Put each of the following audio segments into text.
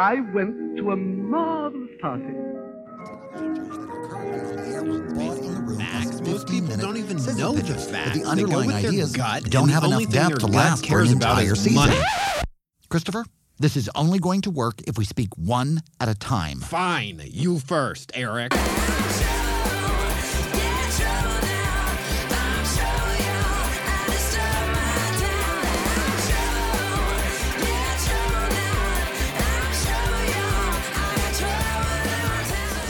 I went to a marvelous party. Facts. Most people don't even know the pitches, facts. the underlying with their ideas don't have enough depth to last for an cares about entire season. Christopher, this is only going to work if we speak one at a time. Fine, you first, Eric.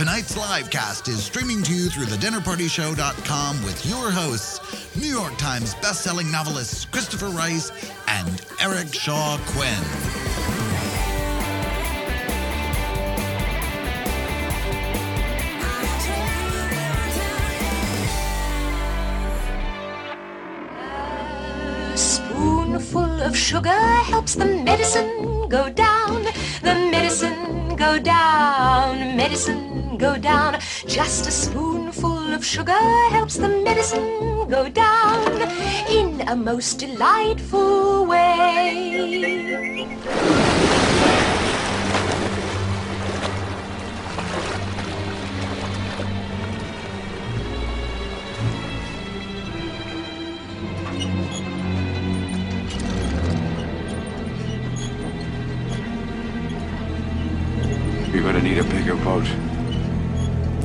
Tonight's live cast is streaming to you through thedinnerpartyshow.com with your hosts, New York Times bestselling novelists Christopher Rice and Eric Shaw Quinn. spoonful of sugar helps the medicine go down. The medicine go down, medicine go down. Just a spoonful of sugar helps the medicine go down in a most delightful way. You're gonna need a bigger boat.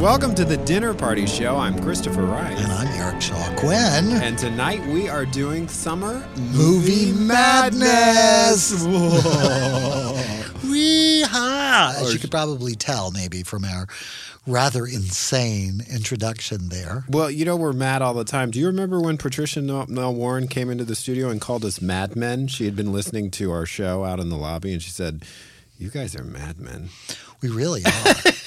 Welcome to the Dinner Party Show. I'm Christopher Rice. And I'm Eric Shaw Quinn. And tonight we are doing summer Movie madness. Wee-ha! As you could probably tell, maybe from our rather insane introduction there. Well, you know we're mad all the time. Do you remember when Patricia Nell Warren came into the studio and called us madmen? She had been listening to our show out in the lobby, and she said, "You guys are madmen." We really are.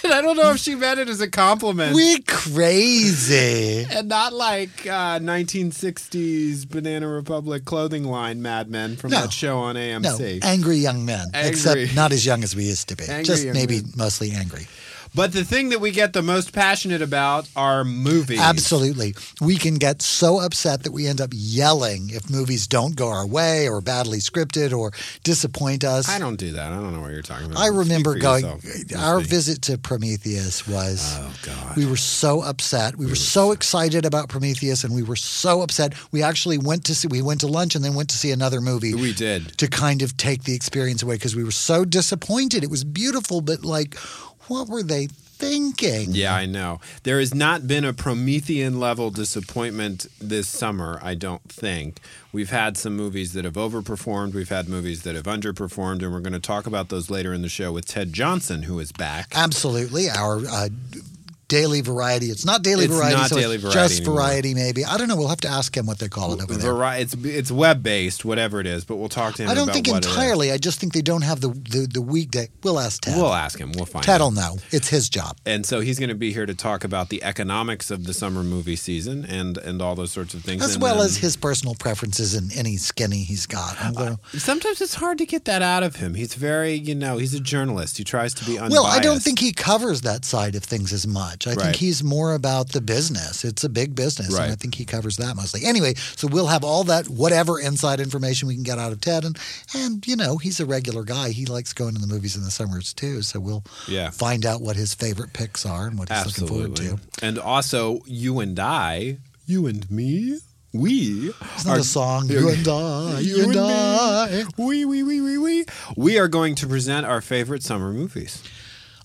And I don't know if she meant it as a compliment. we crazy. and not like uh, 1960s Banana Republic clothing line madmen from No. that show on AMC. No, AMC. angry young men. Angry. Except not as young as we used to be. Angry Just maybe men. mostly angry. But the thing that we get the most passionate about are movies. Absolutely. We can get so upset that we end up yelling if movies don't go our way or badly scripted or disappoint us. I don't do that. I don't know what you're talking about. I remember going. yourself. Our visit to Prometheus was. Oh God. We were so upset. We were so excited about Prometheus, and we were so upset. We actually went to see. We went to lunch and then went to see another movie. We did. to kind of take the experience away because we were so disappointed. It was beautiful, but like, what were they thinking? Yeah, I know. There has not been a Promethean level disappointment this summer, I don't think. We've had some movies that have overperformed, we've had movies that have underperformed, and we're going to talk about those later in the show with Ted Johnson, who is back. Absolutely. Our uh, daily variety. It's not daily It's variety. not so daily it's variety just anymore. variety, maybe. I don't know. We'll have to ask him what they call it over there. Vari- it's it's web based, whatever it is, but we'll talk to him. I don't think entirely. I just think they don't have the, the, the weekday. We'll ask Ted. We'll ask him. We'll find Ted out. will know. It's his job. And so he's going to be here to talk about the economics of the summer movie season and and all those sorts of things. As And well then- as his personal preferences and any skinny he's got. Uh, Although- Sometimes it's hard to get that out of him. He's very, you know, he's a journalist. He tries to be unbiased. Well, I don't think he covers that side of things as much. I Right. think he's more about the business. It's a big business, Right. and I think he covers that mostly. Anyway, so we'll have all that whatever inside information we can get out of Ted, and and you know he's a regular guy. He likes going to the movies in the summers too. So we'll Yeah. find out what his favorite picks are and what he's looking forward to. And also, you and I, you and me, we It's not are a song. You and I, you, and, me. I, We, we, we, we, we. We are going to present our favorite summer movies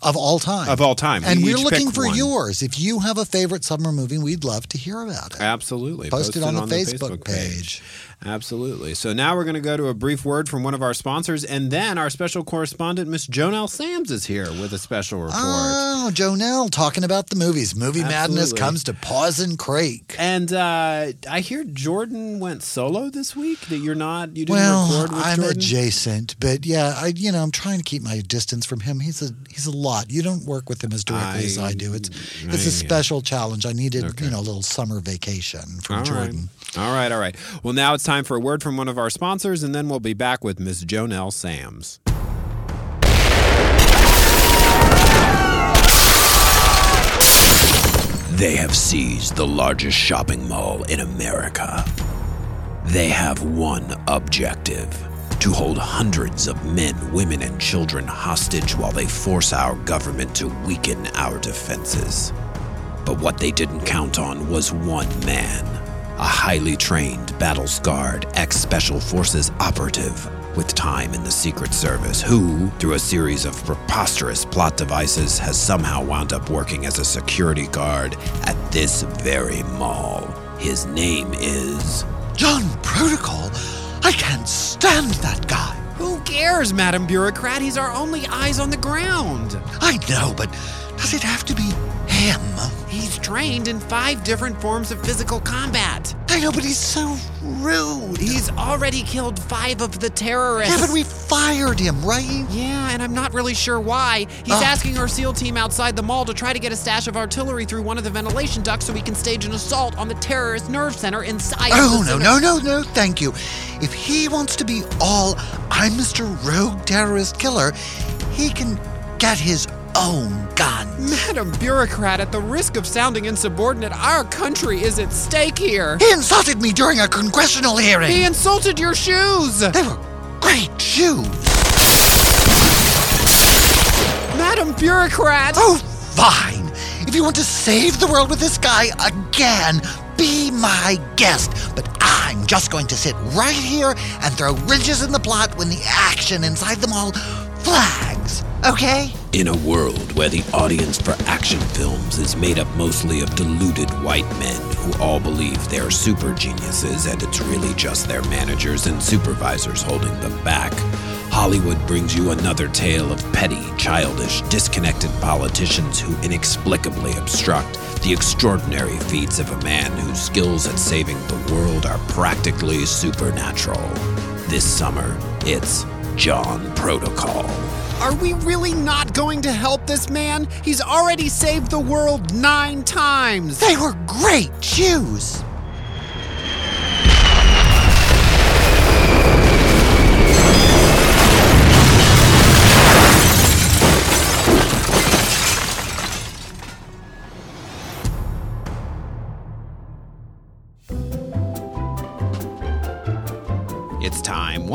of all time. of all time. and We we're looking for one. yours. If you have a favorite summer movie, we'd love to hear about it. Absolutely. Post it on the Facebook page. Absolutely. So now we're going to go to a brief word from one of our sponsors, and then our special correspondent, Miss JoNell Samms, is here with a special report. Oh, JoNell talking about the movies. Movie madness comes to Pawson Creek. and uh, I hear Jordan went solo this week. That you're not. You didn't Well, record with him. I'm Jordan. adjacent, but yeah, I you know I'm trying to keep my distance from him. He's a he's a lot. You don't work with him as directly as I do. It's it's I- a special challenge. I needed Okay. you know a little summer vacation from All right. Jordan. All right, all right. Well, now it's time for a word from one of our sponsors, and then we'll be back with Miss JoNell Samms. They have seized the largest shopping mall in America. They have one objective to hold hundreds of men, women, and children hostage while they force our government to weaken our defenses. But what they didn't count on was one man, a highly trained, battle scarred ex Special Forces operative with time in the Secret Service, who, through a series of preposterous plot devices, has somehow wound up working as a security guard at this very mall. His name is. John Protocol, I can't stand that guy. Who cares, Madam Bureaucrat? He's our only eyes on the ground. I know, but does it have to be him? He's trained in five different forms of physical combat. I know, but he's so rude. He's already killed five of the terrorists. yeah, but we fired him, right? Yeah, and I'm not really sure why. He's Ah. asking our SEAL team outside the mall to try to get a stash of artillery through one of the ventilation ducts so we can stage an assault on the terrorist nerve center inside. Oh, no, no, no, no, thank you. If he wants to be all, I'm Mr. Rogue Terrorist Killer, he can get his own gun. Madam Bureaucrat, at the risk of sounding insubordinate, our country is at stake here. He insulted me during a congressional hearing. He insulted your shoes. they were great shoes. Madam Bureaucrat. Oh, fine. If you want to save the world with this guy again, be my guest. But I'm just going to sit right here and throw wrenches in the plot when the action inside the mall flags. Okay? In a world where the audience for action films is made up mostly of deluded white men who all believe they're super geniuses and it's really just their managers and supervisors holding them back, Hollywood brings you another tale of petty, childish, disconnected politicians who inexplicably obstruct the extraordinary feats of a man whose skills at saving the world are practically supernatural. This summer, it's John Protocol. Are we really not going to help this man? He's already saved the world nine times. They were great shoes.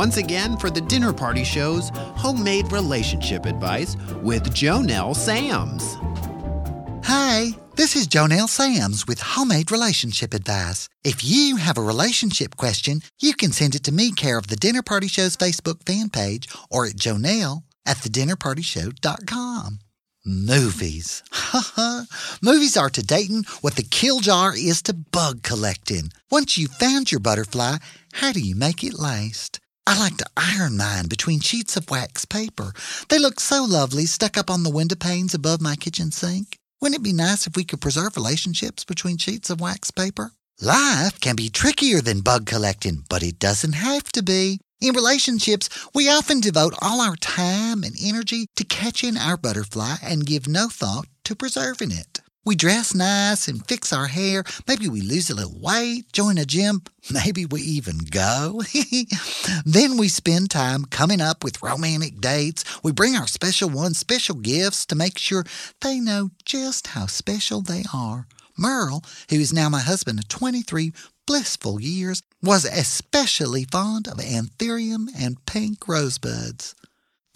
Once again for the Dinner Party Show's homemade relationship advice with JoNell Samms. Hi, this is JoNell Samms with Homemade Relationship Advice. If you have a relationship question, you can send it to me, care of the Dinner Party Show's Facebook fan page, or at JoNell at thedinnerpartyshow.com. Movies. Movies are to dating what the kill jar is to bug collecting. Once you've found your butterfly, how do you make it last? I like to iron mine between sheets of wax paper. They look so lovely stuck up on the window panes above my kitchen sink. Wouldn't it be nice if we could preserve relationships between sheets of wax paper? Life can be trickier than bug collecting, but it doesn't have to be. In relationships, we often devote all our time and energy to catching our butterfly and give no thought to preserving it. We dress nice and fix our hair. Maybe we lose a little weight, join a gym. Maybe we even go. then we spend time coming up with romantic dates. We bring our special ones special gifts to make sure they know just how special they are. Merle, who is now my husband of 23 blissful years, was especially fond of anthurium and pink rosebuds.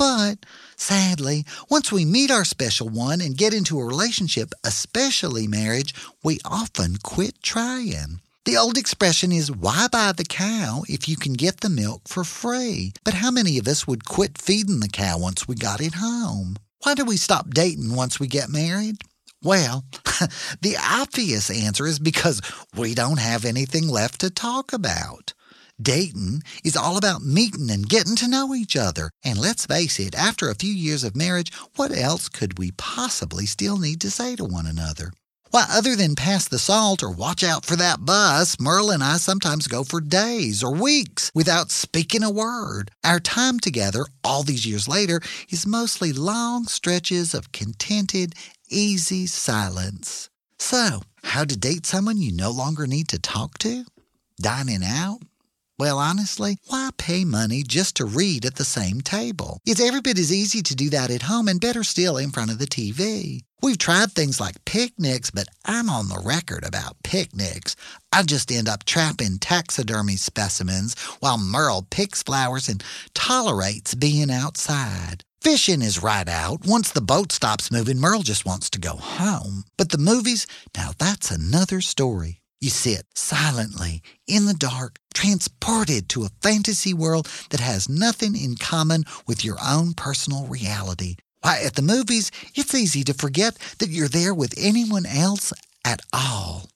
But sadly, once we meet our special one and get into a relationship, especially marriage, we often quit trying. The old expression is why buy the cow if you can get the milk for free? But how many of us would quit feeding the cow once we got it home? Why do we stop dating once we get married? Well, the obvious answer is because we don't have anything left to talk about. Dating is all about meeting and getting to know each other. And let's face it, after a few years of marriage, what else could we possibly still need to say to one another? Why, other than pass the salt or watch out for that bus, Merle and I sometimes go for days or weeks without speaking a word. Our time together, all these years later, is mostly long stretches of contented, easy silence. So, how to date someone you no longer need to talk to? Dining out? Well, honestly, why pay money just to read at the same table? It's every bit as easy to do that at home and better still in front of the TV. We've tried things like picnics, but I'm on the record about picnics. I just end up trapping taxidermy specimens while Merle picks flowers and tolerates being outside. Fishing is right out. Once the boat stops moving, Merle just wants to go home. But the movies, now that's another story. You sit silently in the dark, transported to a fantasy world that has nothing in common with your own personal reality. Why, at the movies, it's easy to forget that you're there with anyone else at all.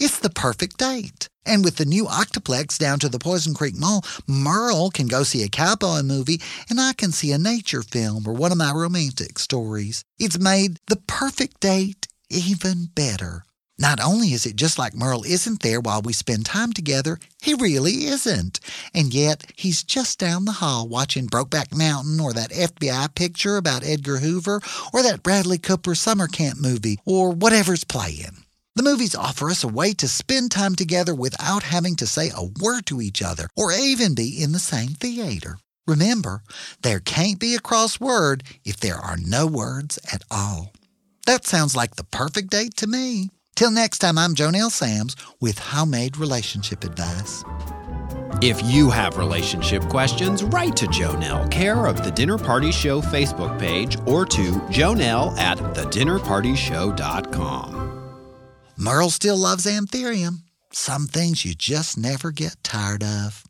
It's the perfect date. And with the new Octoplex down to the Poison Creek Mall, Merle can go see a cowboy movie and I can see a nature film or one of my romantic stories. It's made the perfect date even better. Not only is it just like Merle isn't there while we spend time together, he really isn't. And yet, he's just down the hall watching Brokeback Mountain or that FBI picture about Edgar Hoover or that Bradley Cooper summer camp movie or whatever's playing. The movies offer us a way to spend time together without having to say a word to each other or even be in the same theater. Remember, there can't be a cross word if there are no words at all. That sounds like the perfect date to me. Till next time, I'm JoNell Samms with Homemade Relationship Advice. If you have relationship questions, write to JoNell, care of the Dinner Party Show Facebook page, or to jonelle at thedinnerpartyshow.com. Merle still loves Anthurium. Some things you just never get tired of.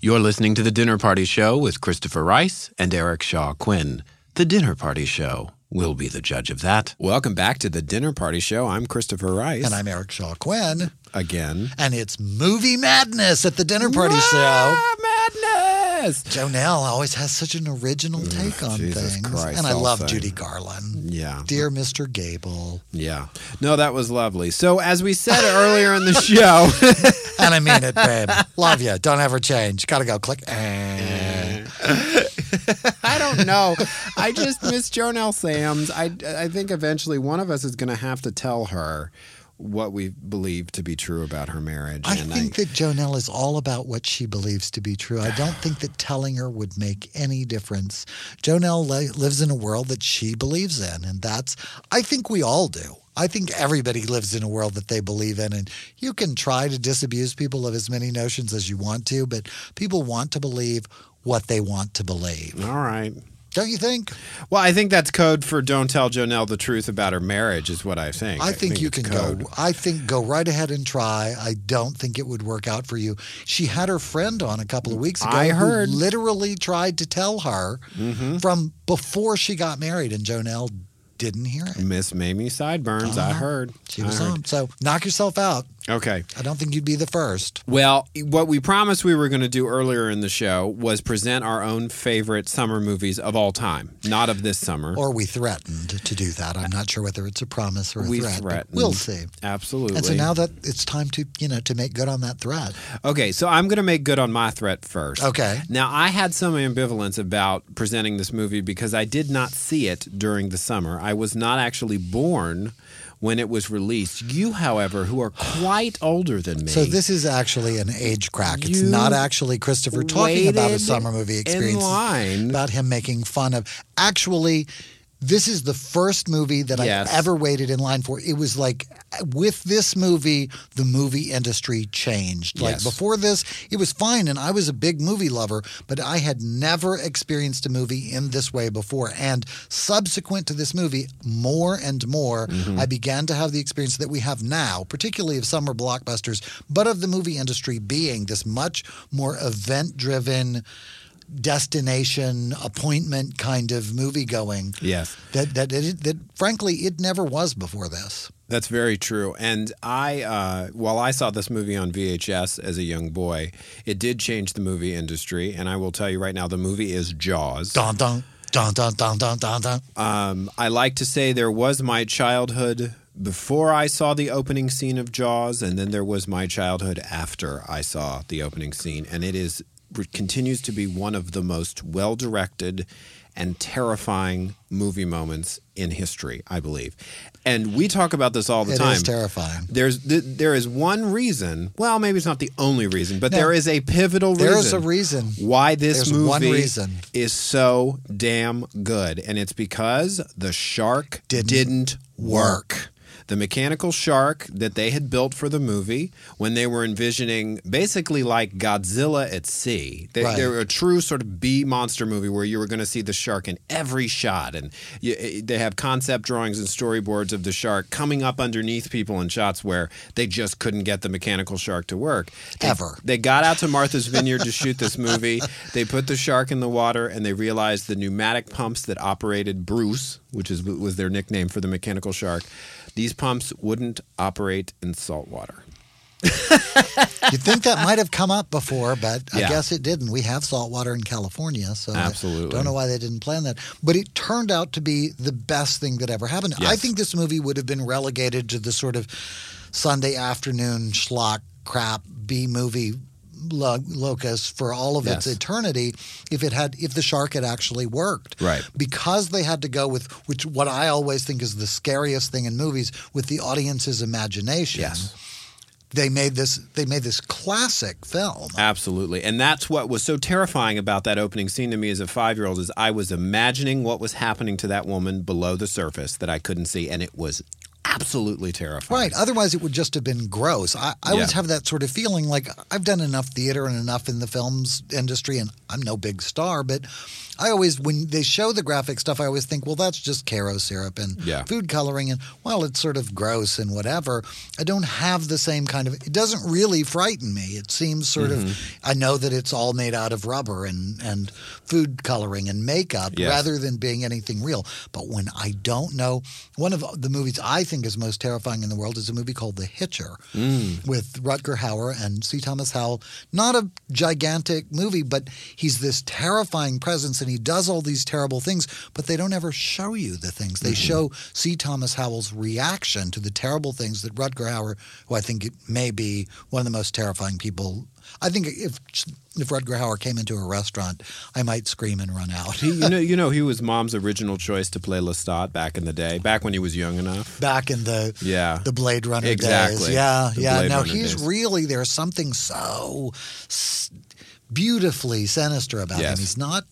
You're listening to The Dinner Party Show with Christopher Rice and Eric Shaw Quinn. The Dinner Party Show. We'll be the judge of that. Welcome back to the Dinner Party Show. I'm Christopher Rice. And I'm Eric Shaw Quinn. Again. And it's movie madness at the dinner party show. Madness! JoNell always has such an original take on Jesus things. Christ, and I love things. Judy Garland. Yeah. Dear Mr. Gable. Yeah. No, that was lovely. So, as we said earlier in the show, And I mean it, babe. love you. Don't ever change. Gotta go. Click. Eh. I don't know. I just miss JoNell Samms. I, I think eventually one of us is going to have to tell her what we believe to be true about her marriage. I and think that JoNell is all about what she believes to be true. I don't think that telling her would make any difference. JoNell li- lives in a world that she believes in, and that's, I think we all do. I think everybody lives in a world that they believe in, and you can try to disabuse people of as many notions as you want to, but people want to believe what they want to believe. All right. Don't you think? Well, I think that's code for don't tell JoNell the truth about her marriage, is what I think. I think you can code. go. I think go right ahead and try. I don't think it would work out for you. She had her friend on a couple of weeks ago. I heard. Mm-hmm. literally tried to tell her from before she got married, and JoNell didn't hear it. Miss Mamie Sideburns, I Uh-huh. heard. She I was heard. on. So knock yourself out. Okay. I don't think you'd be the first. Well, what we promised we were going to do earlier in the show was present our own favorite summer movies of all time, not of this summer. Or we threatened to do that. I'm not sure whether it's a promise or a we threat. but threatened. We'll see. Absolutely. And so now that it's time to, you know, to make good on that threat. Okay, so I'm going to make good on my threat first. Okay. Now, I had some ambivalence about presenting this movie because I did not see it during the summer. I was not actually born when it was released. You, however, who are quite older than me. So this is actually an age crack. It's not actually Christopher talking about a summer movie experience. line. About him making fun of. Actually, this is the first movie that Yes. I ever waited in line for. It was like with this movie, the movie industry changed. Like Yes. before this, it was fine, and I was a big movie lover, but I had never experienced a movie in this way before. And subsequent to this movie, more and more, Mm-hmm. I began to have the experience that we have now, particularly of summer blockbusters, but of the movie industry being this much more event driven destination appointment kind of movie going. Yes. That that it, that frankly it never was before this. That's very true. And I, uh, while I saw this movie on VHS as a young boy, it did change the movie industry. And I will tell you right now, the movie is Jaws. Dun dun dun dun dun dun dun dun. Um, I like to say there was my childhood before I saw the opening scene of Jaws, and then there was my childhood after I saw the opening scene. And it is continues to be one of the most well directed and terrifying movie moments in history, I believe. And we talk about this all the It time. is terrifying. There's th- there is one reason. Well, maybe it's not the only reason, but No. there is a pivotal reason. There is a reason. why this movie one reason. is so damn good, and it's because the shark Didn't didn't, work. work. The mechanical shark that they had built for the movie when they were envisioning basically like Godzilla at sea. They, Right. they were a true sort of B monster movie where you were going to see the shark in every shot. And you, eh, they have concept drawings and storyboards of the shark coming up underneath people in shots where they just couldn't get the mechanical shark to work. They- Ever. They got out to Martha's Vineyard to shoot this movie. They put the shark in the water and they realized the pneumatic pumps that operated Bruce, which is, was their nickname for the mechanical shark, these pumps wouldn't operate in salt water. You'd think that might have come up before, but I Yeah. guess it didn't. We have salt water in California, so I Absolutely. don't know why they didn't plan that. But it turned out to be the best thing that ever happened. I think this movie would have been relegated to the sort of Sunday afternoon schlock crap B movie lo- locus for all of its eternity if it had if the shark had actually worked Right. because they had to go with which what I always think is the scariest thing in movies with the audience's imagination Yes. they made this they made this classic film. Absolutely. And that's what was so terrifying about that opening scene to me as a 5-year-old is I was imagining what was happening to that woman below the surface that I couldn't see and it was absolutely terrifying. Right. Otherwise, it would just have been gross. I, I always have that sort of feeling like I've done enough theater and enough in the films industry, and I'm no big star, but I always, when they show the graphic stuff, I always think, well, that's just Karo syrup and Yeah. food coloring, and well, it's sort of gross and whatever. I don't have the same kind of, it doesn't really frighten me. It seems sort Mm-hmm. of, I know that it's all made out of rubber and, and food coloring and makeup Yes. rather than being anything real. But when I don't know, one of the movies I think is most terrifying in the world is a movie called The Hitcher mm. with Rutger Hauer and C. Thomas Howell. Not a gigantic movie, but he's this terrifying presence and he does all these terrible things, but they don't ever show you the things. They mm-hmm. show C. Thomas Howell's reaction to the terrible things that Rutger Hauer, who I think may be one of the most terrifying people. I think if if Rutger Hauer came into a restaurant, I might scream and run out. He, you know, you know, he was mom's original choice to play Lestat back in the day, back when he was young enough. back in the Yeah. the Blade Runner days. Exactly. Yeah, The yeah. Blade no, Runner he's days. really there's something so s- beautifully sinister about him. He's not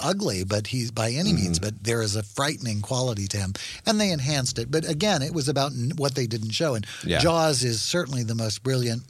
ugly, but he's by any means, Mm-hmm. but there is a frightening quality to him, and they enhanced it. But again, it was about what they didn't show, and Yeah. Jaws is certainly the most brilliant.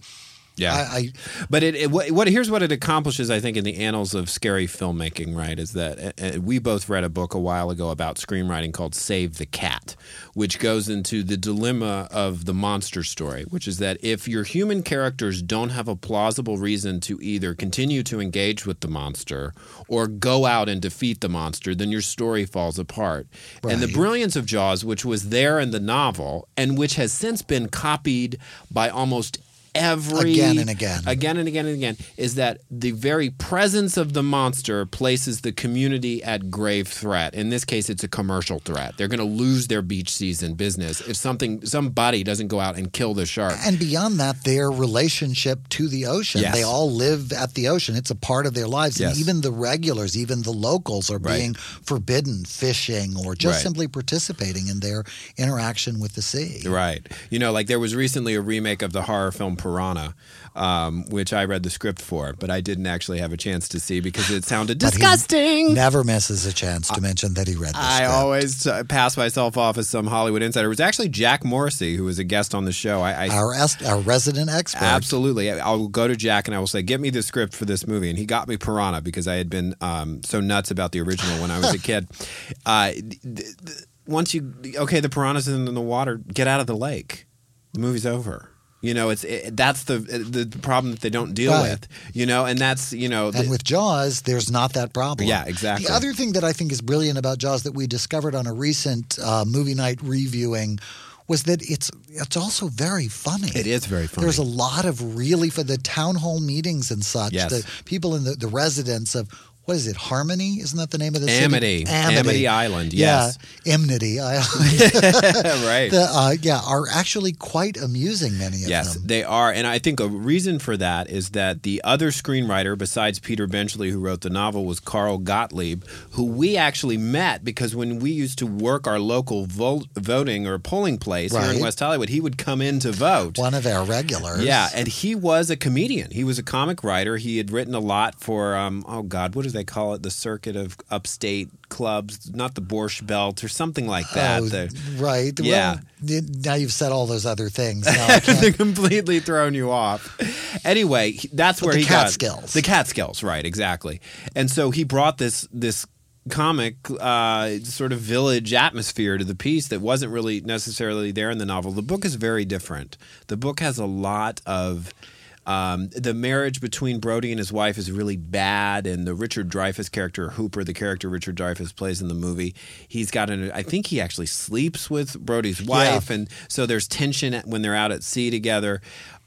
Yeah. I, I But it, it what, what here's what it accomplishes, I think, in the annals of scary filmmaking. Right, is that uh, uh, we both read a book a while ago about screenwriting called "Save the Cat," which goes into the dilemma of the monster story, which is that if your human characters don't have a plausible reason to either continue to engage with the monster or go out and defeat the monster, then your story falls apart. And the brilliance of Jaws, which was there in the novel and which has since been copied by almost every Again and again. again and again and again is that the very presence of the monster places the community at grave threat. In this case, it's a commercial threat. They're going to lose their beach season business if something somebody doesn't go out and kill the shark. and beyond that, their relationship to the ocean. Yes. They all live at the ocean. It's a part of their lives. Yes. And even the regulars, even the locals, are Right. being forbidden fishing or just Right. simply participating in their interaction with the sea. Right. You know, like there was recently a remake of the horror film Piranha, um, which I read the script for, but I didn't actually have a chance to see because it sounded disgusting. Never misses a chance to mention that he read the I script. always uh, pass myself off as some Hollywood insider. It was actually Jack Morrissey who was a guest on the show. I, I our est- our resident expert. Absolutely. I will go to Jack and I will say, "Get me the script for this movie." And he got me Piranha because I had been um, so nuts about the original when I was a kid. Uh, th- th- once you okay, the piranha's in the water. Get out of the lake. The movie's over. You know, it's it, that's the the problem that they don't deal Right. with. You know, and that's you know, the, And with Jaws, there's not that problem. Yeah, exactly. The other thing that I think is brilliant about Jaws that we discovered on a recent uh, movie night reviewing was that it's it's also very funny. It is very funny. There's a lot of really for the town hall meetings and such. Yes. The people in the, the residents of what is it? Harmony? Isn't that the name of the city? Amity. Amity Island, yes. Yeah, Amity Island. right. the, uh, yeah, are actually quite amusing. Many of Yes, them. they are. And I think a reason for that is that the other screenwriter, besides Peter Benchley, who wrote the novel, was Carl Gottlieb, who we actually met because when we used to work our local vo- voting or polling place here in West Hollywood, he would come in to vote. One of our regulars. Yeah, and he was a comedian. He was a comic writer. He had written a lot for, um, oh God, what is do they call it? The circuit of upstate clubs, not the Borscht Belt or something like that. Oh, The- right. Yeah. Well, now you've said all those other things. Now I can't They're completely thrown you off. Anyway, that's But where the he got Catskills. the Catskills, right? Exactly. And so he brought this this comic uh, sort of village atmosphere to the piece that wasn't really necessarily there in the novel. The book is very different. The book has a lot of. Um, the marriage between Brody and his wife is really bad, and the Richard Dreyfuss character, Hooper, the character Richard Dreyfuss plays in the movie, he's got an. I think he actually sleeps with Brody's wife, and so there's tension when they're out at sea together.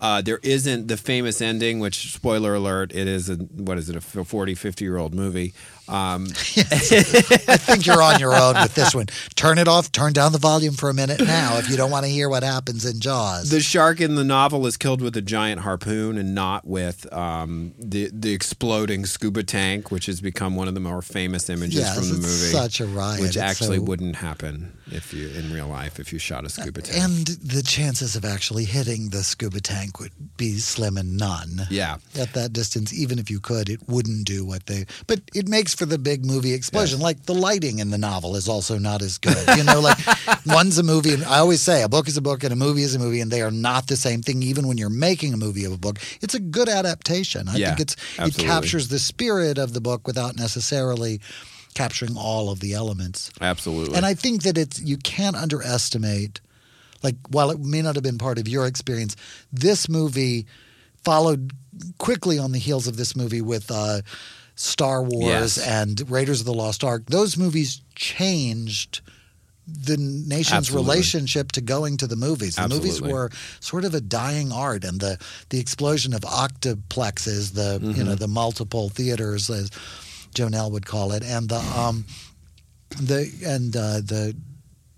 Uh, there isn't the famous ending, which spoiler alert, it is a what is it a 40, 50 year old movie. Um, I think you're on your own with this one. Turn it off. Turn down the volume for a minute now if you don't want to hear what happens in Jaws. the shark in the novel is killed with a giant harpoon and not with um, the the exploding scuba tank, which has become one of the more famous images Yes, from the it's movie. such a riot. which actually so- wouldn't happen if you in real life if you shot a scuba tank. and the chances of actually hitting the scuba tank would be slim and none. yeah. At that distance, even if you could, it wouldn't do what they. But it makes for the big movie explosion. Like the lighting in the novel is also not as good. You know, like one's a movie, and I always say a book is a book and a movie is a movie, and they are not the same thing. Even when you're making a movie of a book, it's a good adaptation. I Yeah, think it's it captures the spirit of the book without necessarily capturing all of the elements. Absolutely. And I think that it's you can't underestimate, like while it may not have been part of your experience, this movie followed quickly on the heels of this movie with uh, Star Wars Yes. and Raiders of the Lost Ark. Those movies changed the nation's Absolutely. relationship to going to the movies. The movies were sort of a dying art, and the the explosion of octoplexes, the Mm-hmm. you know the multiple theaters, as JoNell would call it, and the um the and uh, the.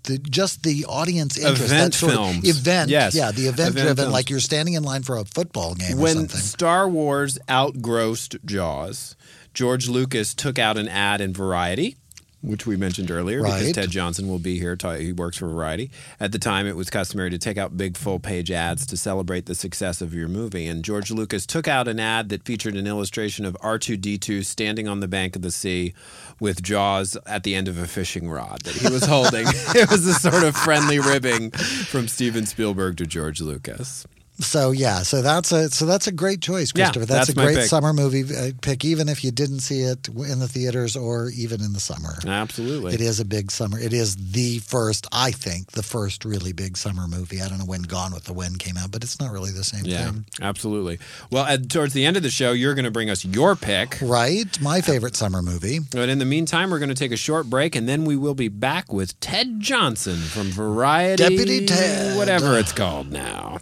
The, just the audience interest, Event that sort films. of event, Yes. yeah, the event, Event driven, films. like you're standing in line for a football game or when. Star Wars outgrossed Jaws, George Lucas took out an ad in Variety, which we mentioned earlier because Ted Johnson will be here. He works for Variety. At the time, it was customary to take out big full page ads to celebrate the success of your movie. And George Lucas took out an ad that featured an illustration of R2D2 standing on the bank of the sea with Jaws at the end of a fishing rod that he was holding. it was a sort of friendly ribbing from Steven Spielberg to George Lucas. So yeah, so that's a so that's a great choice, Yeah, Christopher. that's, that's a great pick. summer movie uh, pick, even if you didn't see it in the theaters or even in the summer. Absolutely. It is a big summer. It is the first, I think, the first really big summer movie. I don't know when Gone with the Wind came out, but it's not really the same Yeah, thing. absolutely. Well, at, towards the end of the show, you're going to bring us your pick. Right? My favorite summer movie. But in the meantime, we're going to take a short break, and then we will be back with Ted Johnson from Variety, Deputy Ted. whatever it's called now.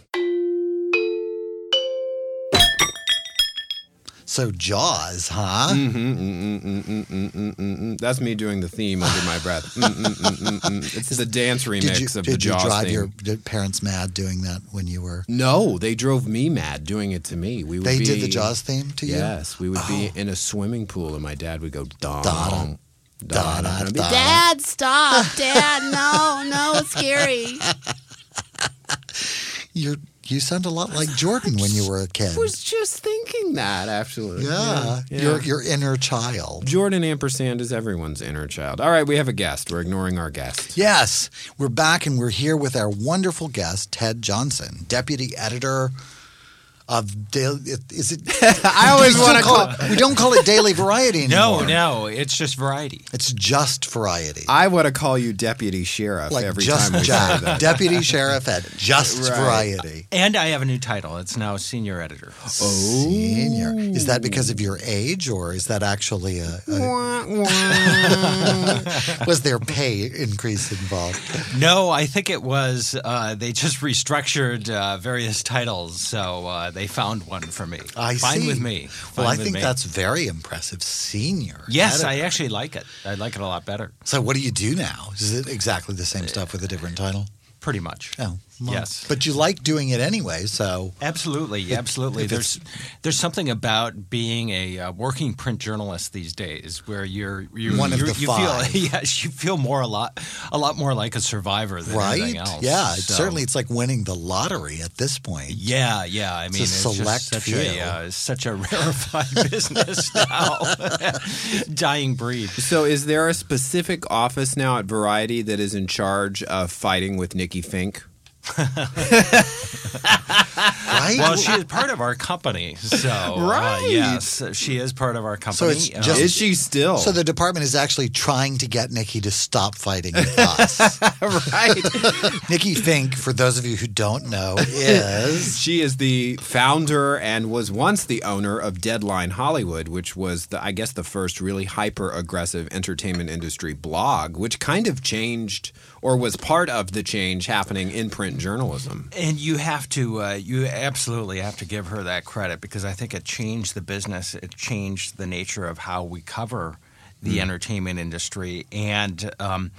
So Jaws, huh? Mm, That's me doing the theme under my breath. Mm, mm, mm. It's the dance remix Did you, of did the you drive theme. your did parents mad doing that when you were? No, they drove me mad doing it to me. We would They be, did the Jaws theme to you. Oh. Yes, we would be in a swimming pool, and my dad would go dong, Da-da. dong, Da-da, and I'd be, da-da. Dad, stop. Dad, no, no, it's scary. You you sound a lot like Jordan when you were a kid. I was just thinking that actually. yeah, yeah. your your inner child. Jordan ampersand is everyone's inner child. All right, we have a guest. We're ignoring our guest. Yes, we're back and we're here with our wonderful guest, Ted Johnson, deputy editor of daily. Is it? I always want to still call. it. We don't call it daily variety No, anymore. no, no, it's just variety. It's just variety. I want to call you deputy sheriff like every just time we Jack, say that. deputy sheriff at Just Right. Variety. And I have a new title. It's now senior editor. Oh. Senior. Is that because of your age, or is that actually a, a was there pay increase involved? No, I think it was uh, they just restructured uh, various titles, so uh, they found one for me. I Fine see. with me. Well, I think me. that's very impressive. Senior. Yes, editor. I actually like it. I like it a lot better. So, what do you do now? Is it exactly the same stuff with a different title? Pretty much. Oh, well, Yes. But you like doing it anyway, so Absolutely, absolutely. There's there's something about being a uh, working print journalist these days where you're you're One of you're, the you five. feel yes you feel more a lot a lot more like a survivor than right? anything else. Yeah, So- certainly it's like winning the lottery at this point. Yeah, yeah. I mean, a it's, select just such few. a uh, such a rarefied business now, dying breed. So, is there a specific office now at Variety that is in charge of fighting with Nikki Finke? Right? Well, she is part of our company, so uh, Right. yes, she is part of our company. it's Uh, just- Is she still? so the department is actually trying to get Nikki to stop fighting with us. right. Nikki Finke, for those of you who don't know, is She is the founder and was once the owner of Deadline Hollywood, which was, the, I guess, the first really hyper aggressive entertainment industry blog, which kind of changed or was part of the change happening in print journalism. And you have to, uh, you absolutely have to give her that credit because I think it changed the business. It changed the nature of how we cover the entertainment industry, and um,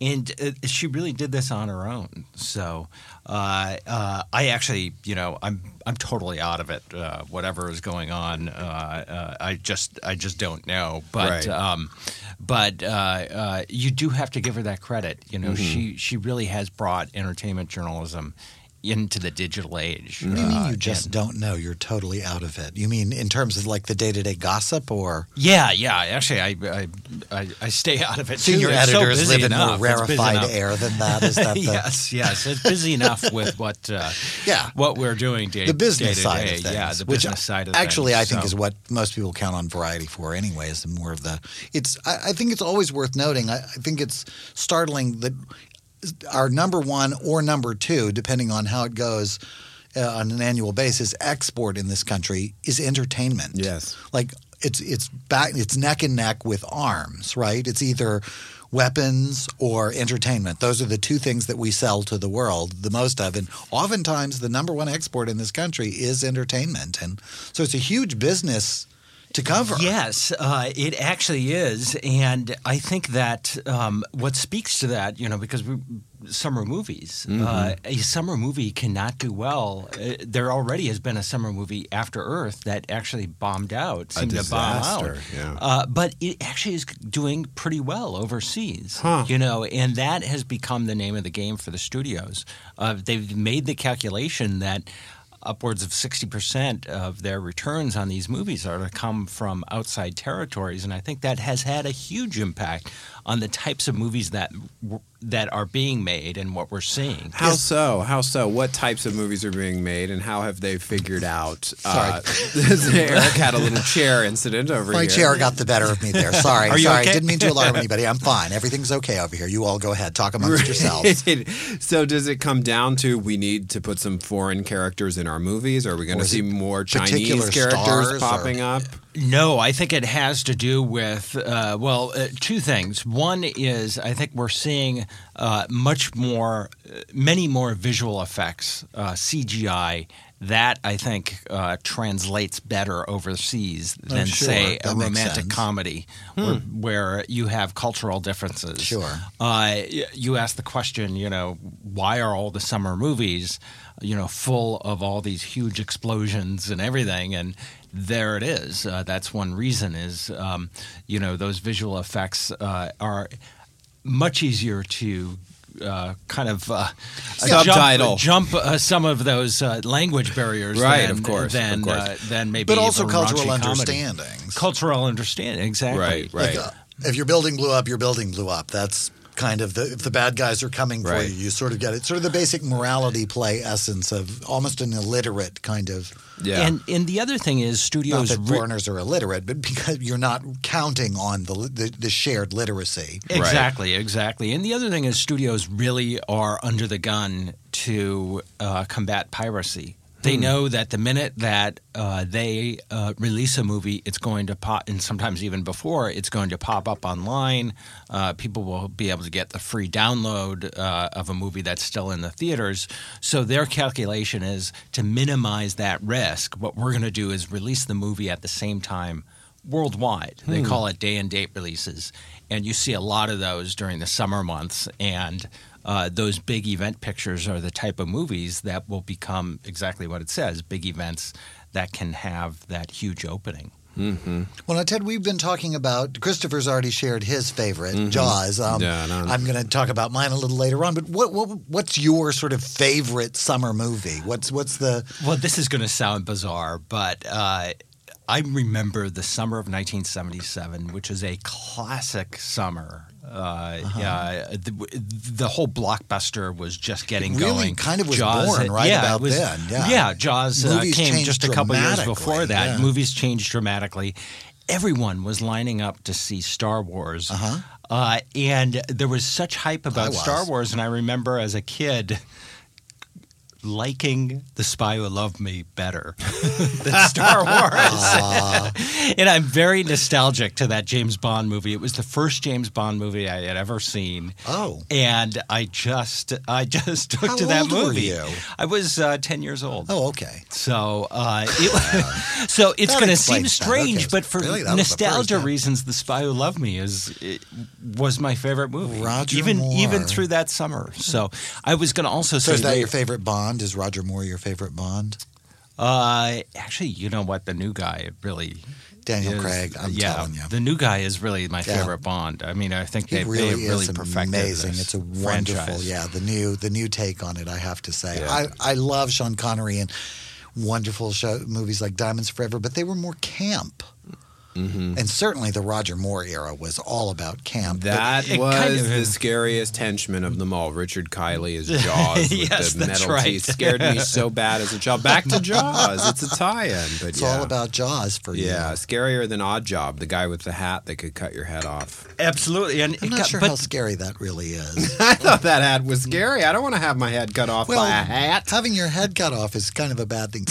and uh, she really did this on her own. So uh, uh, I actually, you know, I'm I'm totally out of it. Uh, whatever is going on, uh, uh, I just I just don't know. But Right. um, but uh, uh, you do have to give her that credit. You know, she she really has brought entertainment journalism into the digital age. What do you mean Uh, you just and- don't know? You're totally out of it. You mean in terms of like the day to day gossip or yeah, yeah. Actually, I I, I, I stay out of it. senior editors busy live in more rarefied air than that? Is that the yes, yes. It's busy enough with what uh, Yeah. what we're doing day the business day side day. of things? Yeah, the which business side of actually things. I think So- is what most people count on variety for anyway. Is more of the it's. I, I think it's always worth noting. I, I think it's startling that our number one or number two, depending on how it goes. Uh, on an annual basis, export in this country is entertainment. Yes. like it's it's back it's neck and neck with arms, right? It's either weapons or entertainment. Those are the two things that we sell to the world the most of, and oftentimes the number one export in this country is entertainment, and so it's a huge business to cover. Yes, uh, it actually is, and I think that um, what speaks to that, you know, because we, summer movies, Mm-hmm. uh, a summer movie cannot do well. Uh, there already has been a summer movie After Earth that actually bombed out, seemed to bomb disaster, out. yeah. Uh, but it actually is doing pretty well overseas. Huh. You know, and that has become the name of the game for the studios. Uh, they've made the calculation that upwards of 60% of their returns on these movies are to come from outside territories. And I think that has had a huge impact on the types of movies that that are being made and what we're seeing. How so? How so? What types of movies are being made, and how have they figured out? Uh, Eric had a little chair incident over My here. My chair got the better of me there. Sorry, Are you sorry. okay? Didn't mean to alarm anybody. I'm fine. Everything's okay over here. You all go ahead. Talk amongst yourselves. so does it come down to we need to put some foreign characters in our movies? Are we going to see more Chinese characters stars or- popping up? No, I think it has to do with, uh, well, uh, two things. One is I think we're seeing uh, much more, uh, many more visual effects, uh, CGI. That I think uh, translates better overseas than, Oh, sure. say, That a romantic sense. comedy where, where you have cultural differences. Sure. Uh, you ask the question, you know, why are all the summer movies, you know, full of all these huge explosions and everything? And there it is. Uh, that's one reason is, um, you know, those visual effects uh, are much easier to. Uh, kind of uh, Subtitle. jump, jump uh, some of those uh, language barriers, Right, than, of course, of than, course. Uh, than maybe but also cultural raunchy comedy. understandings. Cultural understanding, exactly. Right, right. Like, uh, if your building blew up, your building blew up. That's kind of the if the bad guys are coming for Right. you, you sort of get it. Sort of the basic morality play essence of almost an illiterate kind of. Yeah. And and the other thing is studios. Not studios that re- foreigners are illiterate, but because you're not counting on the the, the shared literacy. Exactly, exactly. And the other thing is, studios really are under the gun to uh, combat piracy. They Hmm. know that the minute that uh, they uh, release a movie, it's going to pop, and sometimes even before, it's going to pop up online. Uh, people will be able to get the free download uh, of a movie that's still in the theaters. So their calculation is to minimize that risk. What we're going to do is release the movie at the same time worldwide. They Hmm. call it day and date releases, and you see a lot of those during the summer months. And uh, those big event pictures are the type of movies that will become exactly what it says: big events that can have that huge opening. Mm-hmm. Well, now, Ted, we've been talking about Christopher's already shared his favorite, Jaws. Um, Mm-hmm. Yeah, no, no. I'm going to talk about mine a little later on. But what, what what's your sort of favorite summer movie? What's what's the Well, this is going to sound bizarre, but uh, I remember the summer of 1977, which is a classic summer. Uh, yeah, the, the whole blockbuster was just getting Uh-huh. It really going. kind of was Jaws, born right yeah, about was- then, yeah. Jaws uh, came just a couple years before that. yeah. Movies changed dramatically. Everyone was lining up to see Star Wars. Uh-huh. and there was such hype about. Star Wars, and I remember as a kid liking The Spy Who Loved Me better than Star Wars. and I'm very nostalgic to that James Bond movie. It was the first James Bond movie I had ever seen. Oh. And I just I just took How to that old were movie. you? I was uh, 10 years old. Oh, okay. So, uh, it, so it's going to seem strange, Okay. but for Really? The nostalgia first, reasons, "The Spy Who Loved Me" is it was my favorite movie. Roger even Moore. even through that summer. So I was going to also So say is that your favorite Bond? Is Roger Moore your favorite Bond? Uh, actually, you know what? The new guy really. Daniel is- Craig, I'm yeah, telling you. the new guy is really my Yeah. favorite Bond. I mean, I think He they really, they really perfected amazing. It's a wonderful, franchise. yeah. The new the new take on it, I have to say. Yeah. I, I love Sean Connery and wonderful show, movies like Diamonds Forever, but they were more camp. Mm-hmm. And certainly the Roger Moore era was all about camp. That it was kind of the scariest henchman of them all. Richard Kiley as Jaws with Yes, the metal right. teeth scared me so bad as a child. Back to Jaws. It's a tie-in, but it's yeah. all about Jaws for you. yeah, scarier than Oddjob, the guy with the hat that could cut your head off. Absolutely, and I'm not got- sure but how scary that really is. I thought that hat was scary. I don't want to have my head cut off well, by a hat. having your head cut off is kind of a bad thing.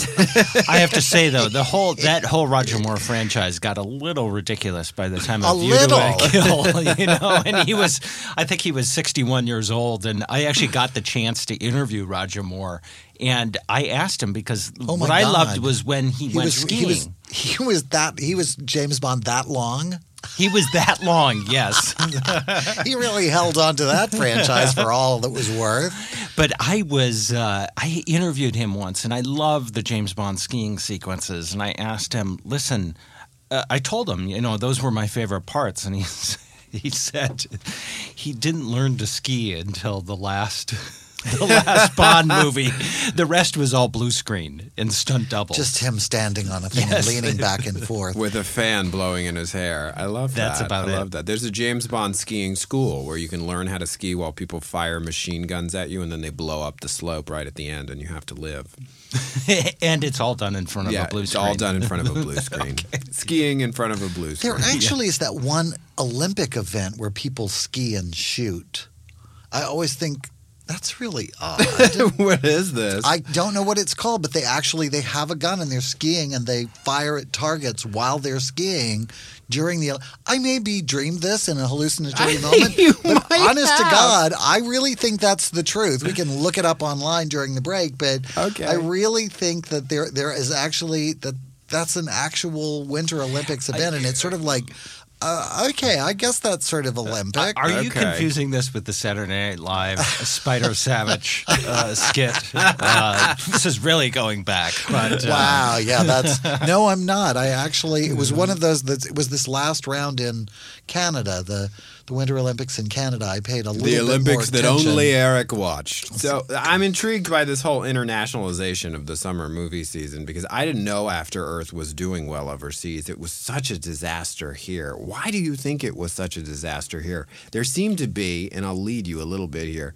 I have to say though, the whole that whole Roger Moore franchise got a little ridiculous by the time A of to little. a Kill, you know. And he was, I think he was 61 years old, and I actually got the chance to interview Roger Moore, and I asked him because Oh, what I loved was when he, He went was, skiing. he was he was that he was James Bond that long. He was that long, yes. He really held on to that franchise for all that was worth. But I was uh, I interviewed him once, and I love the James Bond skiing sequences. And I asked him, "Listen," uh, I told him, you know, those were my favorite parts, and he he said he didn't learn to ski until the last. The last Bond movie, the rest was all blue screen and stunt double. Just him standing on a thing Yes. and leaning back and forth. with a fan blowing in his hair. I love That's that. about I it. love that. There's a James Bond skiing school where you can learn how to ski while people fire machine guns at you and then they blow up the slope right at the end and you have to live. and it's all done in front of yeah, a blue it's screen. all done in front of a blue screen. Skiing in front of a blue screen. There actually is that one Olympic event where people ski and shoot. I always think that's really odd. what is this? I don't know what it's called, but they actually they have a gun and they're skiing and they fire at targets while they're skiing during the. I maybe dreamed this in a hallucinatory moment, you but honest to. God, I really think that's the truth. We can look it up online during the break, but Okay. I really think that there there is actually that that's an actual Winter Olympics event, and it's sort of like. Uh, okay, I guess that's sort of Olympic. Are you Okay. confusing this with the Saturday Night Live Spider Sabich uh, skit? Uh, this is really going back, but uh, Wow, yeah, that's no, I'm not. I actually it was one of those that it was this last round in Canada, the the Winter Olympics in Canada. I paid a little the bit more Olympics that only Eric watched. So I'm intrigued by this whole internationalization of the summer movie season because I didn't know After Earth was doing well overseas. It was such a disaster here. why do you think it was such a disaster here? There seemed to be, and I'll lead you a little bit here,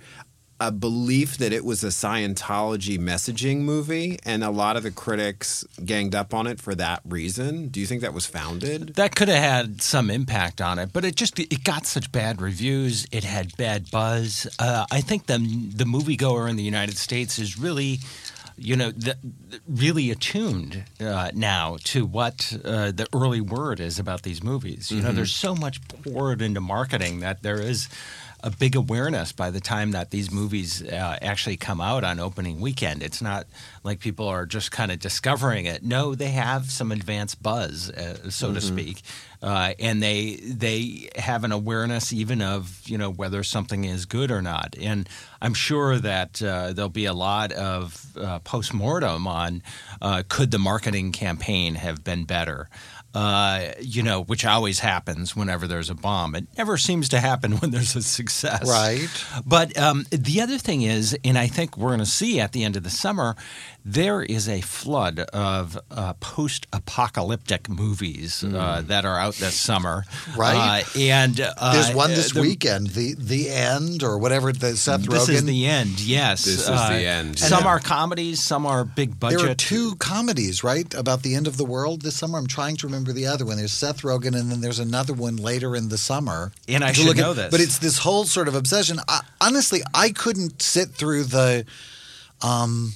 a belief that it was a Scientology messaging movie, and a lot of the critics ganged up on it for that reason. Do you think that was founded? That could have had some impact on it, but it just it got such bad reviews. It had bad buzz. Uh, I think the the moviegoer in the United States is really, you know, the, really attuned uh, now to what uh, the early word is about these movies. You know, Mm-hmm. there's so much poured into marketing that there is a big awareness by the time that these movies uh, actually come out on opening weekend. It's not like people are just kind of discovering it. No, they have some advanced buzz, uh, so to speak, uh, and they they have an awareness even of you know whether something is good or not. And I'm sure that uh, there'll be a lot of uh, post mortem on uh, could the marketing campaign have been better uh, you know, which always happens whenever there's a bomb. It never seems to happen when there's a success. Right. But um, the other thing is, and I think we're going to see at the end of the summer, there is a flood of uh, post apocalyptic movies uh, that are out this summer. Right. Uh, and uh, There's one this the- weekend, the the end or whatever the Seth This Rogen. is the end, yes. This is Uh, the end. Some And- are comedies, some are big budget. there are two comedies, right, about the end of the world this summer. I'm trying to remember the other one. There's Seth Rogen, and then there's another one later in the summer. And I To should look know at- this. But it's this whole sort of obsession. I, honestly, I couldn't sit through the. Um,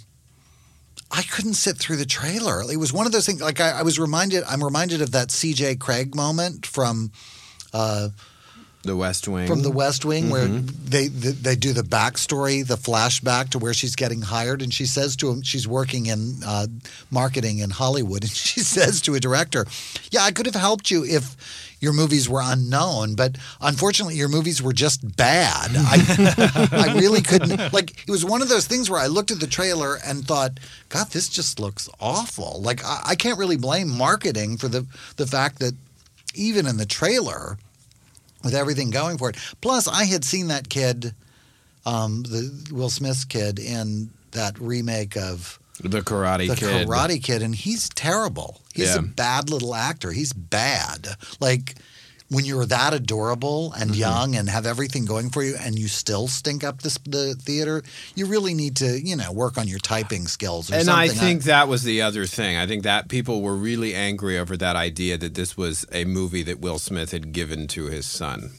I couldn't sit through the trailer. It was one of those things. Like I, I was reminded. I'm reminded of that C.J. Cregg moment from. Uh, The West Wing. from the West Wing, where they, they they do the backstory, the flashback to where she's getting hired, and she says to him, she's working in uh, marketing in Hollywood, and she says to a director, "Yeah, I could have helped you if." Your movies were unknown, but unfortunately, your movies were just bad. I, I really couldn't. Like, it was one of those things where I looked at the trailer and thought, "God, this just looks awful." Like, I, I can't really blame marketing for the the fact that even in the trailer, with everything going for it. Plus, I had seen that kid, um, the Will Smith's kid, in that remake of the Karate the Kid. Karate Kid, and he's terrible. He's Yeah. a bad little actor. He's bad. Like when you're that adorable and Mm-hmm. young and have everything going for you, and you still stink up this, the theater, you really need to, you know, work on your typing skills. Or And something. I think that was the other thing. I think that people were really angry over that idea that this was a movie that Will Smith had given to his son.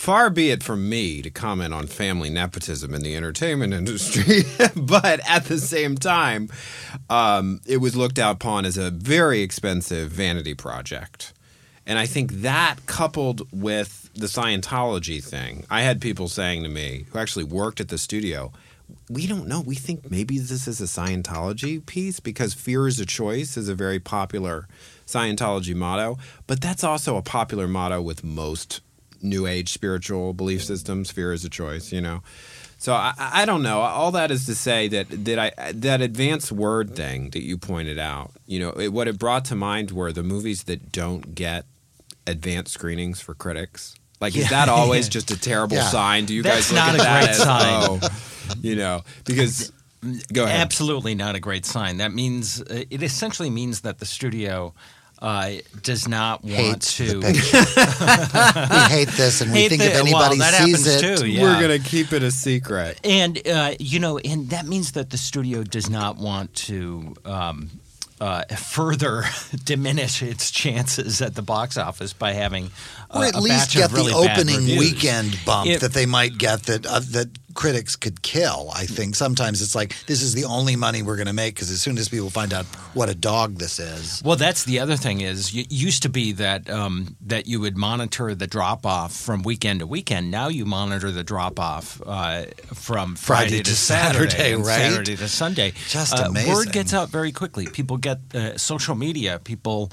Far be it from me to comment on family nepotism in the entertainment industry, but at the same time, um, it was looked upon as a very expensive vanity project. And I think that coupled with the Scientology thing, I had people saying to me who actually worked at the studio, we don't know. We think maybe this is a Scientology piece because fear is a choice is a very popular Scientology motto, but that's also a popular motto with most new age spiritual belief systems. Fear is a choice, you know. So I, I don't know. All that is to say that that I that advanced word thing that you pointed out, you know, it, what it brought to mind were the movies that don't get advanced screenings for critics. Like, is that always just a terrible Yeah. sign? Do you That's guys look not at a that great as, oh, sign. oh, you know, because go ahead. Absolutely not a great sign. That means it essentially means that the studio uh, does not want hates to. we hate this, and we Hate think the- if anybody well, that sees it, too, yeah. We're gonna keep it a secret. And uh, you know, and that means that the studio does not want to um, uh, further diminish its chances at the box office by having, or at least get really the opening weekend bump If- that they might get that uh, that critics could kill. I think sometimes it's like this is the only money we're going to make because as soon as people find out what a dog this is, Well, that's the other thing is it used to be that um, that you would monitor the drop off from weekend to weekend. Now you monitor the drop off uh, from Friday, Friday to, to Saturday, Saturday, right? Saturday to Sunday. Just uh, amazing. Word gets out very quickly. People get uh, social media. People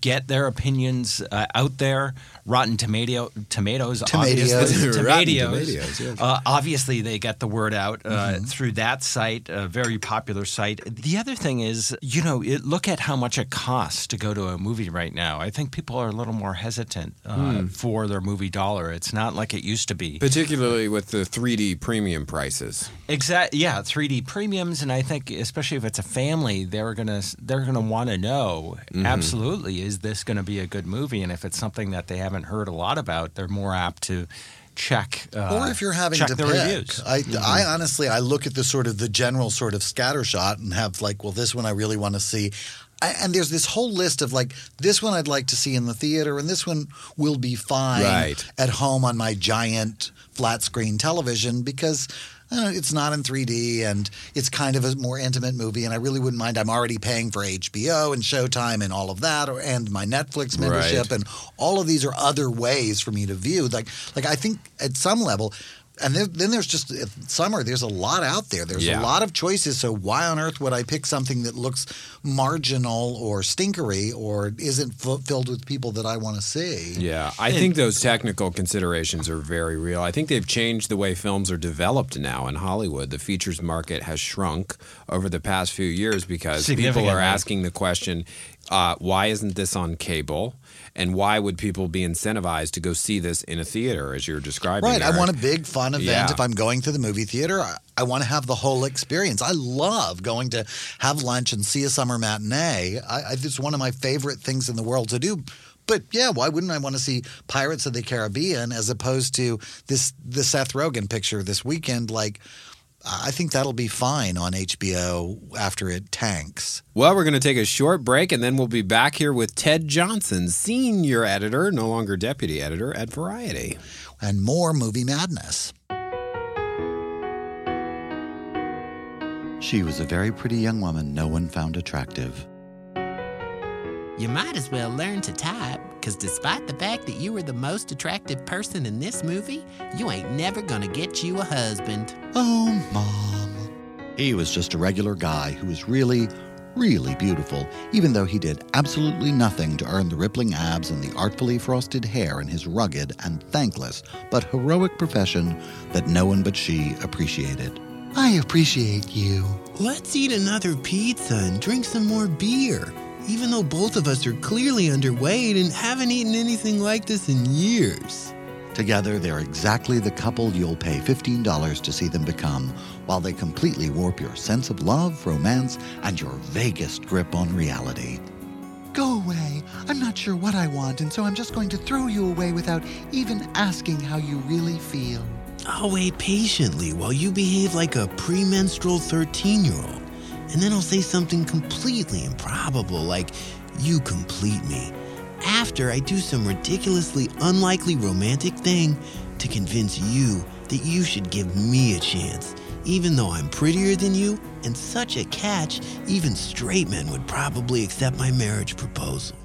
get their opinions uh, out there. Rotten Tomato tomatoes, Tomatoes. obviously, tomatoes. Tomatoes, yes. Uh, obviously, they get the word out uh, Mm-hmm. through that site, a very popular site. The other thing is, you know, it, look at how much it costs to go to a movie right now. I think people are a little more hesitant uh, Hmm. for their movie dollar. It's not like it used to be. Particularly with the 3D premium prices. Exact, yeah, 3D premiums, and I think especially if it's a family, they're gonna they're gonna want to know Mm-hmm. absolutely immediately, is this going to be a good movie? And if it's something that they haven't heard a lot about, they're more apt to check. Uh, or if you're having check to the pick, reviews. I, Mm-hmm. I honestly, I look at the sort of the general sort of scattershot and have like, well, this one I really want to see. I, and there's this whole list of like, this one I'd like to see in the theater, and this one will be fine Right. at home on my giant flat screen television because uh, it's not in 3D and it's kind of a more intimate movie. And I really wouldn't mind. I'm already paying for HBO and Showtime and all of that, or, and my Netflix membership, Right. and all of these are other ways for me to view. Like, like I think at some level. And then, then there's just uh, summer. There's a lot out there. There's Yeah. a lot of choices. So why on earth would I pick something that looks marginal or stinkery or isn't f- filled with people that I want to see? Yeah, I think those technical considerations are very real. I think they've changed the way films are developed now in Hollywood. The features market has shrunk over the past few years because people are asking the question, uh, why isn't this on cable? And why would people be incentivized to go see this in a theater, as you're describing? Right. I want a big fun event. Yeah. If I'm going to the movie theater, I, I want to have the whole experience. I love going to have lunch and see a summer matinee. I, I, it's one of my favorite things in the world to do. But yeah, why wouldn't I want to see Pirates of the Caribbean as opposed to this the Seth Rogen picture this weekend? Like, I think that'll be fine on HBO after it tanks. Well, we're going to take a short break and then we'll be back here with Ted Johnson, senior editor, no longer deputy editor at Variety. And more movie madness. She was a very pretty young woman no one found attractive. You might as well learn to type, because despite the fact that you were the most attractive person in this movie, you ain't never gonna get you a husband. Oh, Mom. He was just a regular guy who was really, really beautiful, even though he did absolutely nothing to earn the rippling abs and the artfully frosted hair in his rugged and thankless but heroic profession that no one but she appreciated. I appreciate you. Let's eat another pizza and drink some more beer, even though both of us are clearly underweight and haven't eaten anything like this in years. Together, they're exactly the couple you'll pay $15 to see them become, while they completely warp your sense of love, romance, and your vaguest grip on reality. Go away. I'm not sure what I want, and so I'm just going to throw you away without even asking how you really feel. I'll wait patiently while you behave like a premenstrual 13 year old. And then I'll say something completely improbable, like, You complete me. After I do some ridiculously unlikely romantic thing to convince you that you should give me a chance, even though I'm prettier than you and such a catch, even straight men would probably accept my marriage proposal.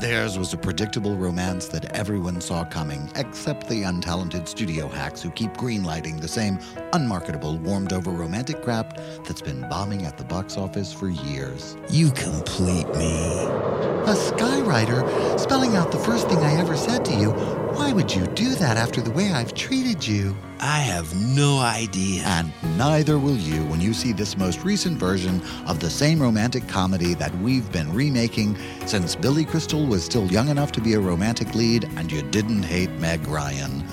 Theirs was a predictable romance that everyone saw coming, except the untalented studio hacks who keep greenlighting the same unmarketable, warmed over romantic crap that's been bombing at the box office for years. You complete me. A skywriter spelling out the first thing I ever said to you. Why would you do that after the way I've treated you? I have no idea. And neither will you when you see this most recent version of the same romantic comedy that we've been remaking since Billy Crystal was still young enough to be a romantic lead and you didn't hate Meg Ryan.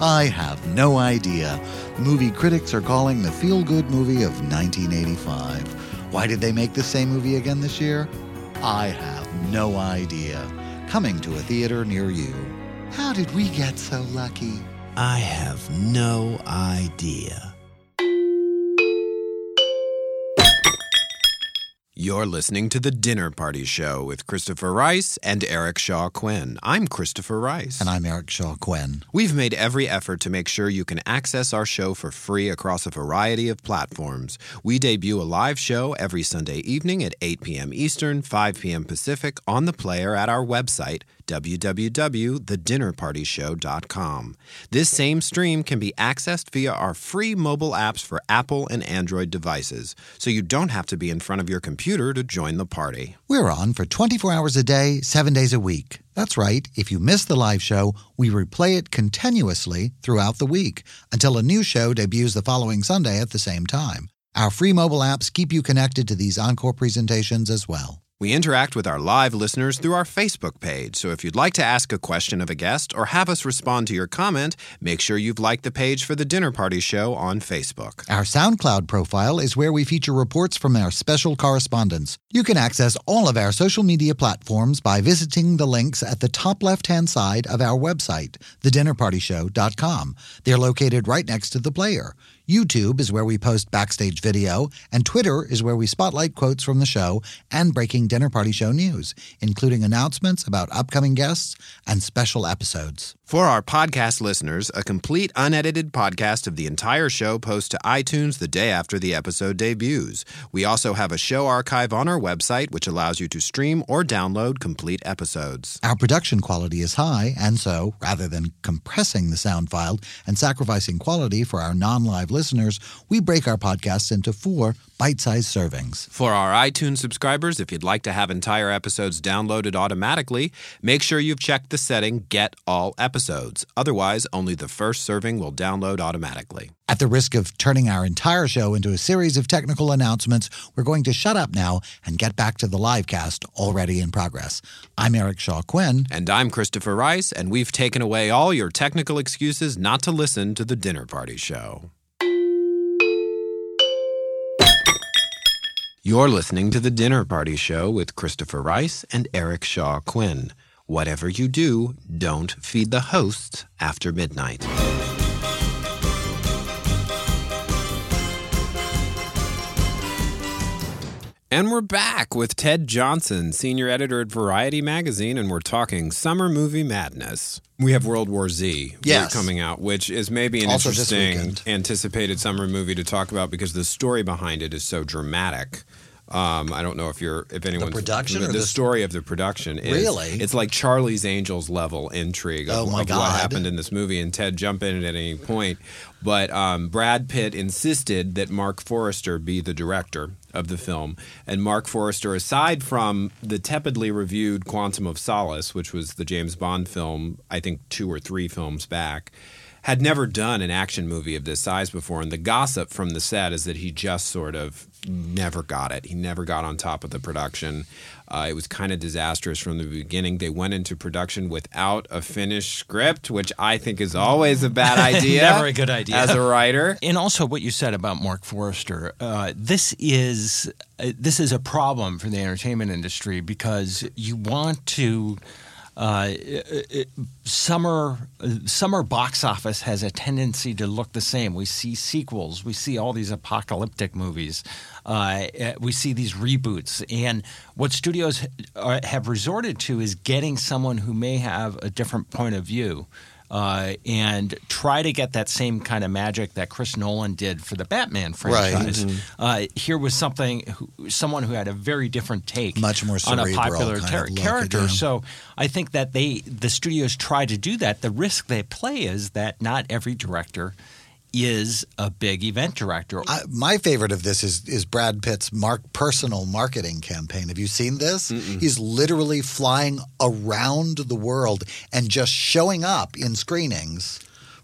I have no idea. Movie critics are calling the feel good movie of 1985. Why did they make the same movie again this year? I have no idea. Coming to a theater near you. How did we get so lucky? I have no idea. You're listening to The Dinner Party Show with Christopher Rice and Eric Shaw Quinn. I'm Christopher Rice. And I'm Eric Shaw Quinn. We've made every effort to make sure you can access our show for free across a variety of platforms. We debut a live show every Sunday evening at 8 p.m. Eastern, 5 p.m. Pacific on the player at our website, www.thedinnerpartyshow.com. This same stream can be accessed via our free mobile apps for Apple and Android devices, so you don't have to be in front of your computer to join the party. We're on for 24 hours a day, seven days a week. That's right. If you miss the live show, we replay it continuously throughout the week until a new show debuts the following Sunday at the same time. Our free mobile apps keep you connected to these encore presentations as well. We interact with our live listeners through our Facebook page, so if you'd like to ask a question of a guest or have us respond to your comment, make sure you've liked the page for the Dinner Party Show on Facebook. Our SoundCloud profile is where we feature reports from our special correspondents. You can access all of our social media platforms by visiting the links at the top left hand side of our website, thedinnerpartyshow.com. They're located right next to the player. YouTube is where we post backstage video, and Twitter is where we spotlight quotes from the show and breaking dinner party show news, including announcements about upcoming guests and special episodes. For our podcast listeners, a complete unedited podcast of the entire show posts to iTunes the day after the episode debuts. We also have a show archive on our website, which allows you to stream or download complete episodes. Our production quality is high, and so, rather than compressing the sound file and sacrificing quality for our non live listeners, we break our podcasts into four bite sized servings. For our iTunes subscribers, if you'd like to have entire episodes downloaded automatically, make sure you've checked the setting Get All Episodes. Otherwise, only the first serving will download automatically. At the risk of turning our entire show into a series of technical announcements, we're going to shut up now and get back to the live cast already in progress. I'm Eric Shaw Quinn. And I'm Christopher Rice, and we've taken away all your technical excuses not to listen to the Dinner Party Show. You're listening to The Dinner Party Show with Christopher Rice and Eric Shaw Quinn. Whatever you do, don't feed the hosts after midnight. And we're back with Ted Johnson, senior editor at Variety Magazine, and we're talking summer movie madness. We have World War Z Yes. coming out, which is maybe an Also interesting anticipated summer movie to talk about because the story behind it is so dramatic. Um, I don't know if you're if anyone's production the, or the the- story of the production is Really? it's like Charlie's Angels level intrigue of, Oh, my of what happened in this movie and Ted jump in at any point. But um, Brad Pitt insisted that Marc Forster be the director of the film. And Marc Forster, aside from the tepidly reviewed Quantum of Solace, which was the James Bond film, I think two or three films back, had never done an action movie of this size before. And the gossip from the set is that he just sort of never got it. He never got on top of the production. Uh, it was kind of disastrous from the beginning. They went into production without a finished script, which I think is always a bad idea. Never a good idea. As a writer. And also, what you said about Marc Forster, uh, this is uh, this is a problem for the entertainment industry because you want to. Uh, it- it- summer uh, summer box office has a tendency to look the same. We see sequels, we see all these apocalyptic movies, uh, uh, we see these reboots, and what studios uh, have resorted to is getting someone who may have a different point of view uh, and try to get that same kind of magic that Chris Nolan did for the Batman Right. franchise. Mhm. Uh, here was something, who, someone who had a very different take, Much more on a popular ter- character. So I think that they, the studios, try to do that. The risk they play is that not every director is a big event director. I, my favorite of this is is Brad Pitt's mark personal marketing campaign. Have you seen this? He's literally flying around the world and just showing up in screenings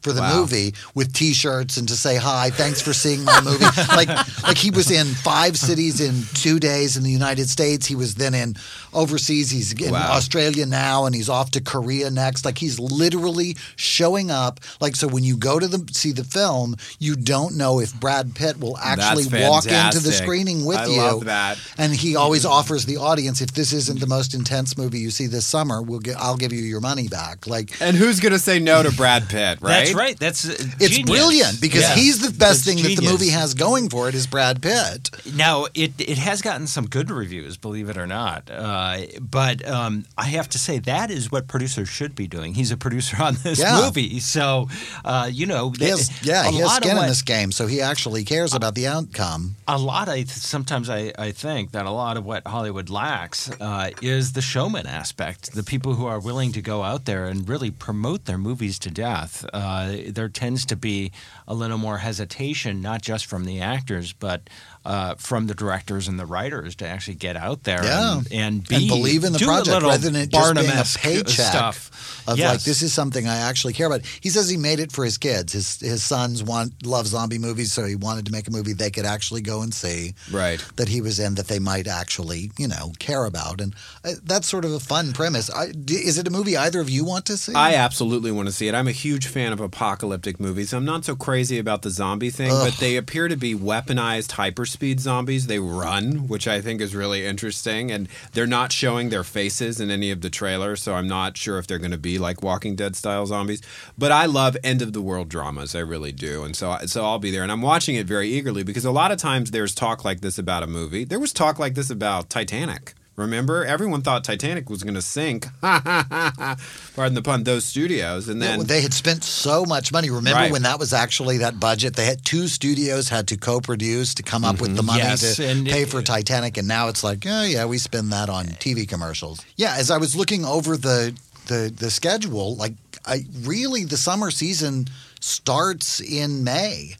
for the Wow. movie with T-shirts and to say hi, thanks for seeing my movie. like like he was in five cities in two days in the United States. He was then in overseas. He's in Wow. Australia now, and he's off to Korea next. Like he's literally showing up. Like so, when you go to the see the film, you don't know if Brad Pitt will actually walk into the screening with I you. love that. And he always mm-hmm. offers the audience, if this isn't the most intense movie you see this summer, we'll get, I'll give you your money back. Like And who's going to say no to Brad Pitt, right? That's right. That's uh, it's genius. brilliant because Yeah. he's the best It's thing that the movie has going for it is Brad Pitt. Now it it has gotten some good reviews, believe it or not. Uh, but um, I have to say that is what producers should be doing. He's a producer on this Yeah. movie, so uh, you know, He has, yeah, he has skin in this game, so he actually cares about the outcome. a lot. I sometimes I, I think that a lot of what Hollywood lacks uh, is the showman aspect. The people who are willing to go out there and really promote their movies to death. Uh, Uh, there tends to be a little more hesitation, not just from the actors, but uh, from the directors and the writers to actually get out there Yeah. and, and be and believe in the project little rather than it just being a paycheck stuff. of Yes. like this is something I actually care about. He says he made it for his kids. His his sons want love zombie movies, so he wanted to make a movie they could actually go and see. Right. That he was in that they might actually you know care about, and uh, that's sort of a fun premise. I, d- is it a movie either of you want to see? I absolutely want to see it. I'm a huge fan of apocalyptic movies. I'm not so crazy about the zombie thing, but they appear to be weaponized hyperspeed zombies. They run, which I think is really interesting, and they're not showing their faces in any of the trailers, so I'm not sure if they're going to be like Walking Dead style zombies. But I love end of the world dramas, I really do, and so so I'll be there, and I'm watching it very eagerly because a lot of times there's talk like this about a movie. There was talk like this about Titanic. Remember, everyone thought Titanic was going to sink. Pardon the pun. Those studios, and then Yeah, they had spent so much money. Remember Right. when that was actually that budget? They had two studios had to co-produce to come up with the money Yes, to and pay it- for Titanic, and now it's like, oh yeah, we spend that on TV commercials. Yeah, as I was looking over the the the schedule, like I really the summer season starts in May.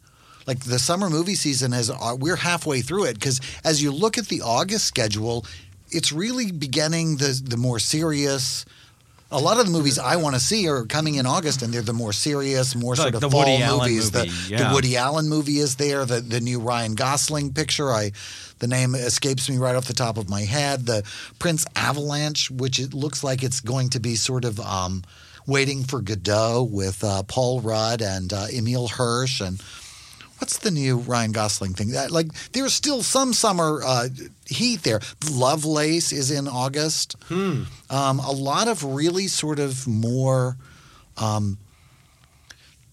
Like the summer movie season has, uh, we're halfway through it because as you look at the August schedule, it's really beginning the the more serious. A lot of the movies I want to see are coming in August, and they're the more serious, more Like sort of the fall Woody Allen movies. movie, the, yeah. the Woody Allen movie is there. The the new Ryan Gosling picture. I the name escapes me right off the top of my head. The Prince Avalanche, which it looks like it's going to be sort of um, waiting for Godot with uh, Paul Rudd and uh, Emile Hirsch and. What's the new Ryan Gosling thing? That, like, there's still some summer uh, heat there. Lovelace is in August. Um, a lot of really sort of more um,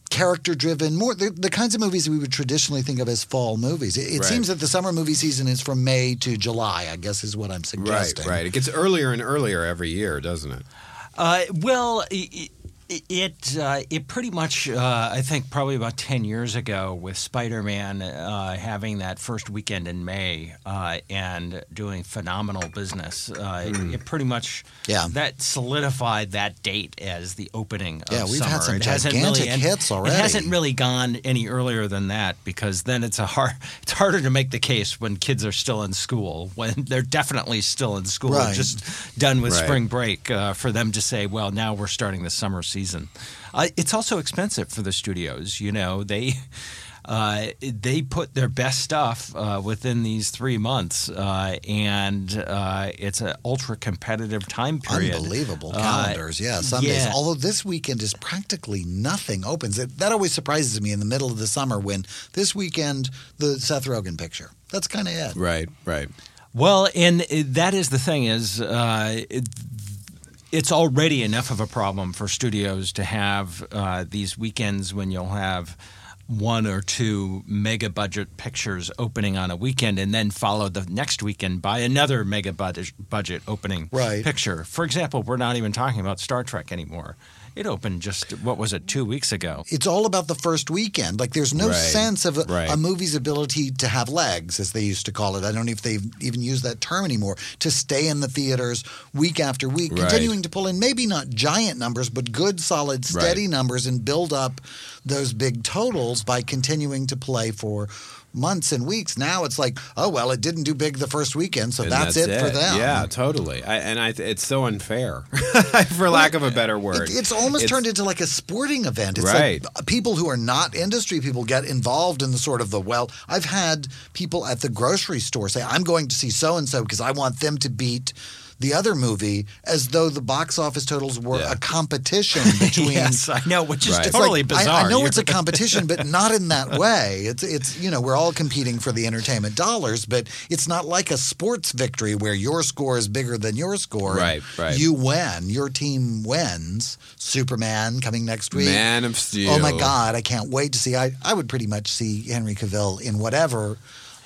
character driven, more the, the kinds of movies we would traditionally think of as fall movies. It, it Right. seems that the summer movie season is from May to July, I guess is what I'm right, suggesting. right. Right. It gets earlier and earlier every year, doesn't it? Uh, well, i- i- it uh, it pretty much uh, I think probably about ten years ago with Spider-Man uh, having that first weekend in May uh, and doing phenomenal business. Uh, Hmm. it, it pretty much Yeah. that solidified that date as the opening. Of Yeah, we've had some It gigantic really, hits already. It hasn't really gone any earlier than that because then it's a hard. It's harder to make the case when kids are still in school when they're definitely still in school, Right. just done with Right. spring break uh, for them to say, well, now we're starting the summer season. Uh, it's also expensive for the studios. You know, they. Uh, they put their best stuff uh, within these three months, uh, and uh, it's an ultra competitive time period. Unbelievable Uh, calendars, yeah. Sundays. yeah. Although this weekend is practically nothing opens. It, that always surprises me in the middle of the summer when this weekend the Seth Rogen picture. That's kind of it. Right, right. Well, and uh, that is the thing is uh, it, it's already enough of a problem for studios to have uh, these weekends when you'll have one or two mega budget pictures opening on a weekend and then follow the next weekend by another mega budget, budget opening Right. picture. For example, we're not even talking about Star Trek anymore. It opened just what was it, two weeks ago? It's all about the first weekend. Like there's no Right, sense of a, right. a movie's ability to have legs, as they used to call it. I don't know if they even use that term anymore. To stay in the theaters week after week, Right. continuing to pull in maybe not giant numbers, but good, solid, steady numbers, and build up those big totals by continuing to play for months and weeks. Now it's like, oh well, it didn't do big the first weekend, so And that's, it, for them. Yeah, totally. I, and I, it's so unfair, for lack of a better word. It, it's almost turned into like a sporting event. It's Right. like people who are not industry people get involved in the sort of the well. I've had people at the grocery store say, "I'm going to see so and so because I want them to beat." The other movie, as though the box office totals were Yeah. a competition between. yes, I know, which is Right. Totally like, bizarre. I, know You're- it's a competition, but not in that way. It's it's you know we're all competing for the entertainment dollars, but it's not like a sports victory where your score is bigger than your score. Right, right. You win. Your team wins. Superman coming next week. Man of Steel. Oh my God, I can't wait to see. I, I would pretty much see Henry Cavill in whatever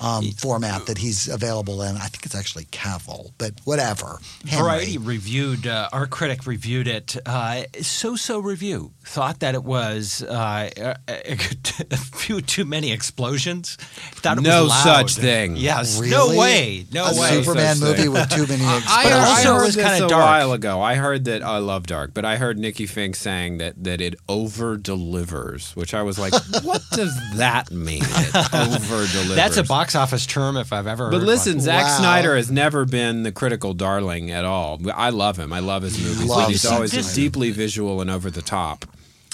um, format that he's available in. I think it's actually Cavill, but whatever. Henry. Variety reviewed, uh, our critic reviewed it. Uh, so-so review thought that it was uh, a, a few too many explosions. Thought it No was such thing. Yes, Really? no way, no a way. Superman Such movie with too many I, explosions. I also heard was kinda dark. a while ago. I heard that I love dark, but I heard Nikki Finke saying that that it over delivers, which I was like, what does that mean? It over delivers. That's a box office term if I've ever. But heard listen, one. Zack Wow. Snyder has never been the critical darling at all. I love him. I love his movies. Love he's always Snyder. deeply visual and over the top.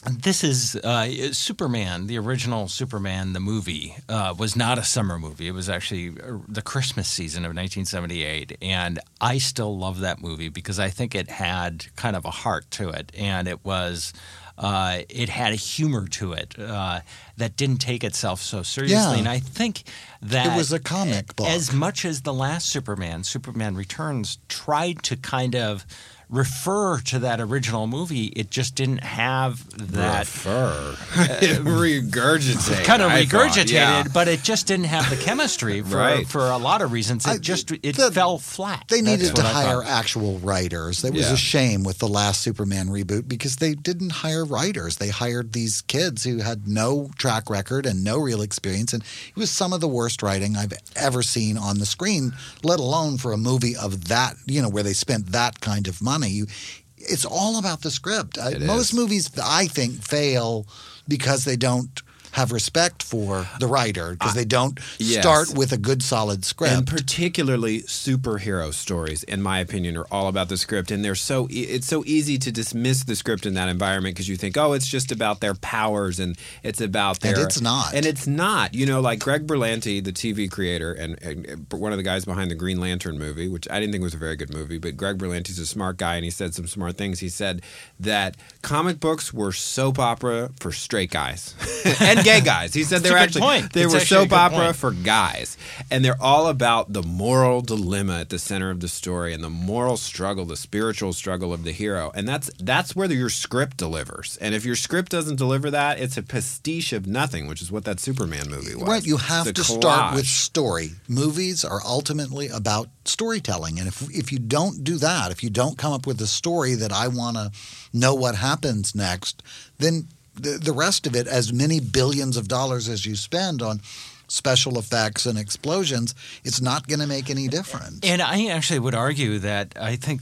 This is uh, Superman, the original Superman, the movie, uh, was not a summer movie. It was actually uh, the Christmas season of 1978. And I still love that movie because I think it had kind of a heart to it. And it was. Uh, it had a humor to it uh, that didn't take itself so seriously, Yeah. and I think that It was a comic book. As much as the last Superman, Superman Returns, tried to kind of refer to that original movie, it just didn't have that Fur. Uh, regurgitate. kind of I thought, regurgitated, yeah. but it just didn't have the chemistry for Right. for a lot of reasons. It I- just it the- fell flat. They That's needed to hire actual writers. It was Yeah. a shame with the last Superman reboot because they didn't hire writers. They hired these kids who had no track record and no real experience. And it was some of the worst writing I've ever seen on the screen, let alone for a movie of that, you know, where they spent that kind of money. You, it's all about the script. It most movies, I think, fail because they don't have respect for the writer because they don't yes. start with a good solid script. And particularly superhero stories, in my opinion, are all about the script, and they're so e- it's so easy to dismiss the script in that environment because you think, oh, it's just about their powers and it's about their. And it's not. and it's not. You know, like Greg Berlanti, the TV creator and, and one of the guys behind the Green Lantern movie, which I didn't think was a very good movie, but Greg Berlanti's a smart guy and he said some smart things. He said that comic books were soap opera for straight guys and gay guys. He said It's they a were good actually point. they It's were actually a soap good opera point. for guys, and they're all about the moral dilemma at the center of the story and the moral struggle, the spiritual struggle of the hero, and that's that's where your script delivers. And if your script doesn't deliver that, it's a pastiche of nothing, which is what that Superman movie was. Right, you have It's a to start with story. Movies are ultimately about storytelling, and if if you don't do that, if you don't come up with a story that I want to know what happens next, then the, the rest of it, as many billions of dollars as you spend on special effects and explosions, it's not going to make any difference. And I actually would argue that I think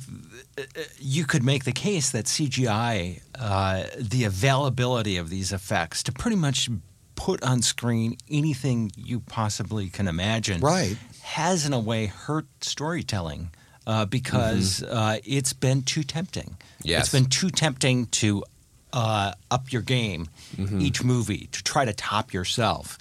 uh, you could make the case that CGI, uh, the availability of these effects to pretty much put on screen anything you possibly can imagine, Right. has in a way hurt storytelling. Uh, because uh, it's been too tempting. Yes. It's been too tempting to uh, up your game each movie to try to top yourself.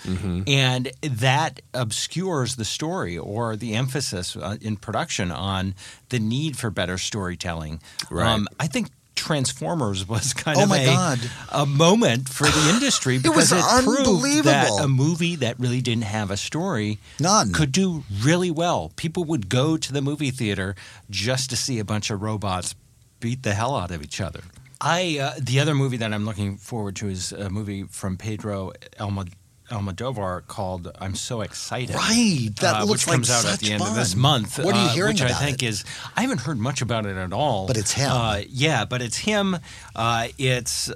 And that obscures the story or the emphasis uh, in production on the need for better storytelling. Um, Right. I think Transformers was kind Oh of a, God. a moment for the industry because was it, proved that a movie that really didn't have a story None. could do really well. People would go to the movie theater just to see a bunch of robots beat the hell out of each other. I uh, the other movie that I'm looking forward to is a movie from Pedro Almod- Almodovar called "I'm So Excited." Right, that uh, looks which comes like out at the end of fun. this month. What are you hearing uh, hearing Which about I think it? is I haven't heard much about it at all. But it's him. Uh, yeah, but it's him. Uh, it's.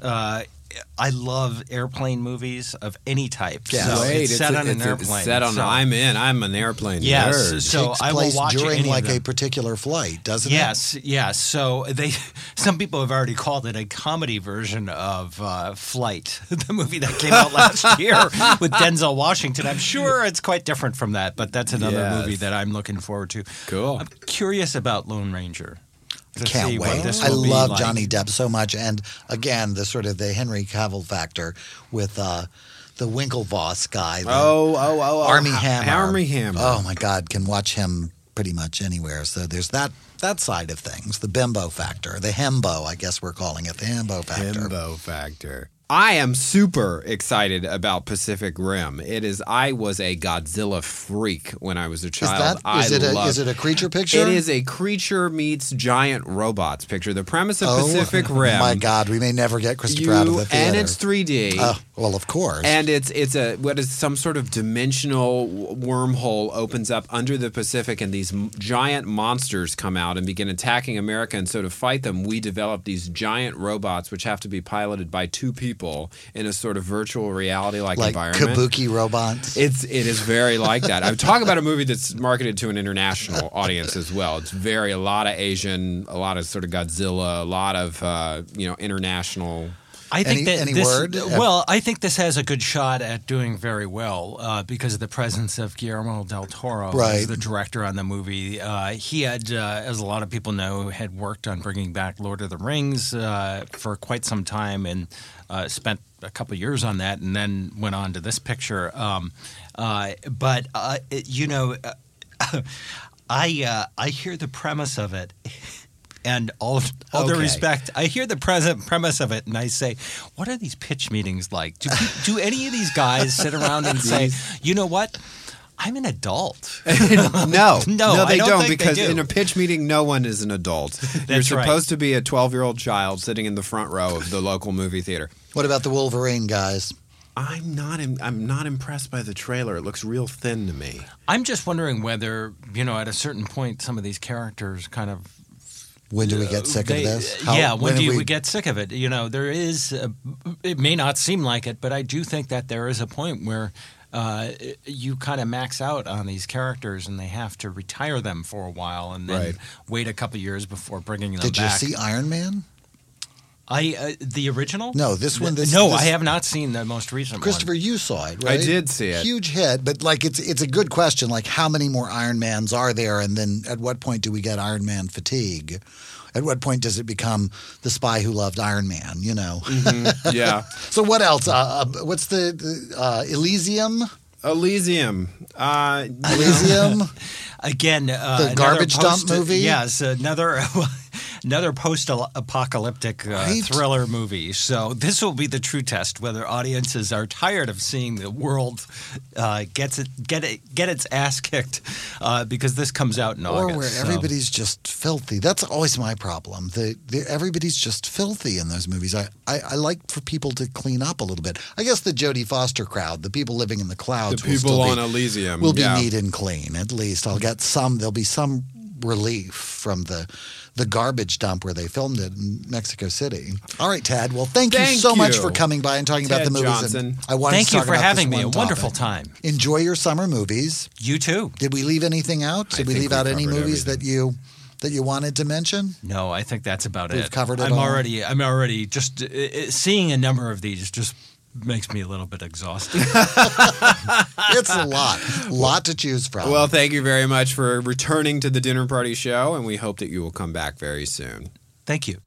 I love airplane movies of any type. Yeah. So Wait, it's set a- on an it's a- airplane. Set on. So- I'm in. I'm an airplane Yes, nerd. so Takes I will place watch during any of like a particular flight, doesn't it? Yes, yes. So they, some people have already called it a comedy version of uh, Flight, the movie that came out last year with Denzel Washington. I'm sure it's quite different from that, but that's another Yes. movie that I'm looking forward to. Cool. I'm curious about Lone Ranger. To? Can't wait. I love like. Johnny Depp so much, and again, the sort of the Henry Cavill factor with uh, the Winklevoss guy. the Oh, oh, oh, oh. Armie Ha- Hammer. Armie Hammer. Oh my God, can watch him pretty much anywhere. So there's that that side of things, the bimbo factor, the hembo, I guess we're calling it, the hembo factor. Himbo factor. I am super excited about Pacific Rim. It is. I was a Godzilla freak when I was a Is child. that I is it a is it a creature picture? It is a creature meets giant robots picture. The premise of Oh, Pacific Rim. Oh my God, we may never get Christopher you, out of the theater. and it's 3D. Oh, well, of course. And it's it's a what is some sort of dimensional wormhole opens up under the Pacific, and these giant monsters come out and begin attacking America. And so to fight them, we develop these giant robots, which have to be piloted by two people in a sort of virtual reality like like environment. kabuki robots. It's it is very like that. I'm talking about a movie that's marketed to an international audience as well. It's very a lot of Asian, a lot of sort of Godzilla, a lot of uh, you know international. I think Any- that any this, word? Well, I think this has a good shot at doing very well uh, because of the presence of Guillermo del Toro, Right. as the director on the movie. Uh, he had, uh, as a lot of people know, had worked on bringing back Lord of the Rings uh, for quite some time and uh, spent a couple years on that, and then went on to this picture. Um, uh, but uh, you know, uh, I uh, I hear the premise of it. And all, all due Okay. respect, I hear the present premise of it, and I say, "What are these pitch meetings like? Do do any of these guys sit around and say, you know what? I'm an adult." No, No, I they don't don't, think they because do. in a pitch meeting, no one is an adult. You're That's right. supposed to be a 12 year old child sitting in the front row of the local movie theater. what about the Wolverine guys? I'm not. Im- I'm not impressed by the trailer. It looks real thin to me. I'm just wondering whether, you know, at a certain point, some of these characters kind of When do we get sick They- of this? yeah, when, do have you, we... get sick of it? You know, there is. A, it may not seem like it, but I do think that there is a point where uh, you kind of max out on these characters, and they have to retire them for a while, and then Right. wait a couple years before bringing them Did you back. see Iron Man? I uh, the original? No, this one. This no, this- I have not seen the most recent one. Christopher, one. you saw it, right? I did see it. Huge hit, but like it's it's a good question. Like, how many more Iron Mans are there, and then at what point do we get Iron Man fatigue? At what point does it become the spy who loved Iron Man? You know. Mm-hmm. Yeah. so what else? Uh, uh, what's the, the uh, Elysium? Elysium. Uh, Elysium. Again, uh, The another garbage dump movie? Yes, another another post-apocalyptic uh, Right. thriller movie. So this will be the true test whether audiences are tired of seeing the world uh, gets it get it get its ass kicked uh, because this comes out in or August. where so- everybody's just filthy. That's always my problem. The, the everybody's just filthy in those movies. I, I, I like for people to clean up a little bit. I guess the Jodie Foster crowd, the people living in the clouds, The will people still be- on Elysium, will be yeah. neat and clean. At least I'll get some. There'll be some relief from the the garbage dump where they filmed it in Mexico City. All right, Ted. Well, thank, you Thank so much for coming by and talking about the movies. Johnson. And I wanted Thank to you for about having this me. A one wonderful topic. time. Enjoy your summer movies. You too. Did we leave anything out? Did I we leave we out any movies everything. that you that you wanted to mention? No, I think that's about it. We've covered it I'm all. already. I'm already just uh, uh, seeing a number of these just makes me a little bit exhausted. It's a lot, lot to choose from. Well, thank you very much for returning to the dinner party show, and we hope that you will come back very soon. Thank you.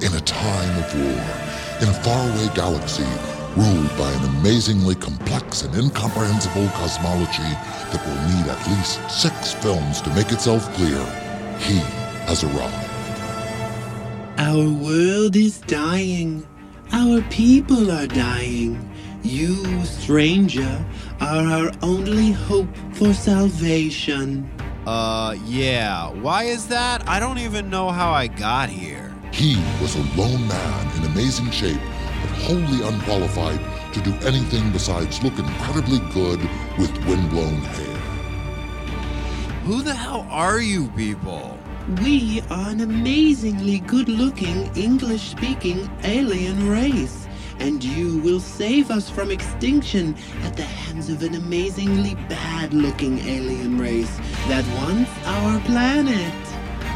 In a time of war, in a faraway galaxy ruled by an amazingly complex and incomprehensible cosmology that will need at least six films to make itself clear, he has arrived. Our world is dying. Our people are dying. You, stranger, are our only hope for salvation. Uh, yeah. Why is that? I don't even know how I got here. He was a lone man in amazing shape, but wholly unqualified to do anything besides look incredibly good with windblown hair. Who the hell are you people? We are an amazingly good looking, English speaking alien race, and you will save us from extinction at the hands of an amazingly bad looking alien race that wants our planet.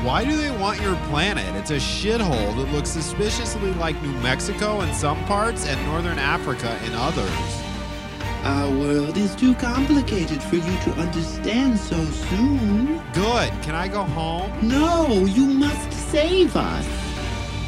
Why do they want your planet? It's a shithole that looks suspiciously like New Mexico in some parts and Northern Africa in others. Our world is too complicated for you to understand so soon. Good. Can I go home? No, you must save us.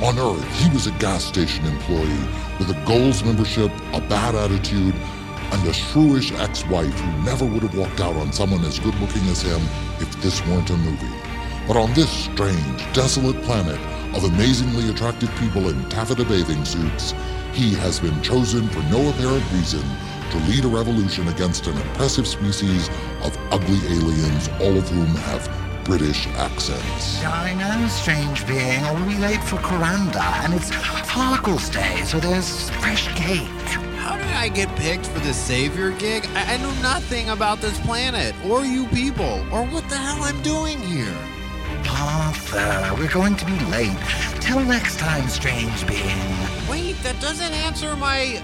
On Earth, he was a gas station employee with a Gold's membership, a bad attitude, and a shrewish ex-wife who never would have walked out on someone as good looking as him if this weren't a movie. But on this strange, desolate planet of amazingly attractive people in taffeta bathing suits, he has been chosen for no apparent reason to lead a revolution against an impressive species of ugly aliens, all of whom have British accents. I know, strange being. I'll be late for Coranda, and it's Harkle's Day, so there's fresh cake. How did I get picked for the savior gig? I, I know nothing about this planet, or you people, or what the hell I'm doing here. Arthur, we're going to be late. Till next time, strange being. Wait, that doesn't answer my.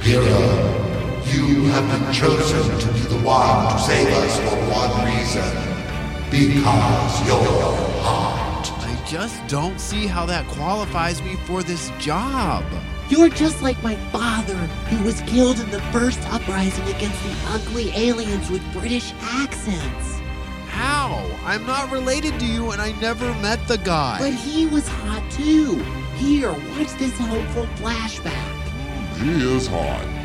Hero, you have been chosen to be the one to save us for one reason. Because you're hot. I just don't see how that qualifies me for this job. You're just like my father, who was killed in the first uprising against the ugly aliens with British accents. How? I'm not related to you and I never met the guy. But he was hot too. Here, watch this hopeful flashback. He is hot.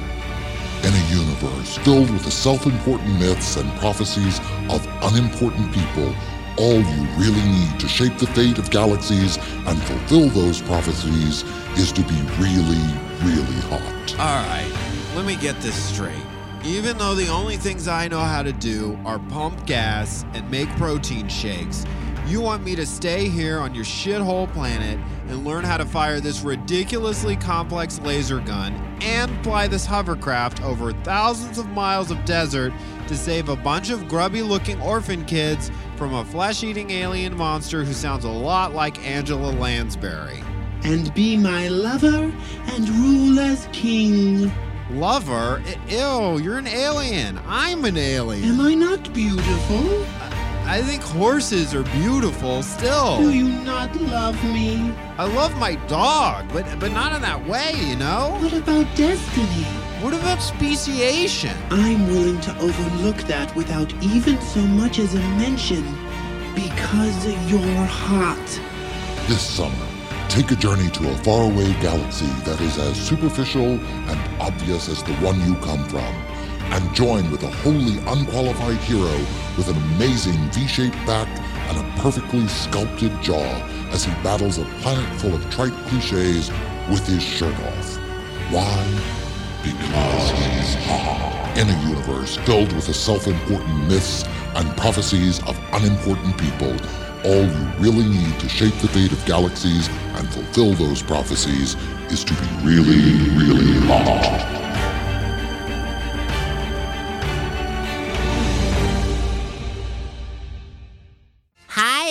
In a universe filled with the self important myths and prophecies of unimportant people, all you really need to shape the fate of galaxies and fulfill those prophecies is to be really, really hot. All right, let me get this straight. Even though the only things I know how to do are pump gas and make protein shakes, you want me to stay here on your shithole planet and learn how to fire this ridiculously complex laser gun and fly this hovercraft over thousands of miles of desert to save a bunch of grubby looking orphan kids from a flesh eating alien monster who sounds a lot like Angela Lansbury. And be my lover and rule as king. Lover? Ew, you're an alien. I'm an alien. Am I not beautiful? I think horses are beautiful still. Do you not love me? I love my dog, but but not in that way, you know? What about destiny? What about speciation? I'm willing to overlook that without even so much as a mention because you're hot. This summer, take a journey to a faraway galaxy that is as superficial and obvious as the one you come from, and join with a wholly unqualified hero with an amazing V-shaped back and a perfectly sculpted jaw as he battles a planet full of trite cliches with his shirt off. Why? Because he's hot. In a universe filled with the self-important myths and prophecies of unimportant people, all you really need to shape the fate of galaxies and fulfill those prophecies is to be really, really hot.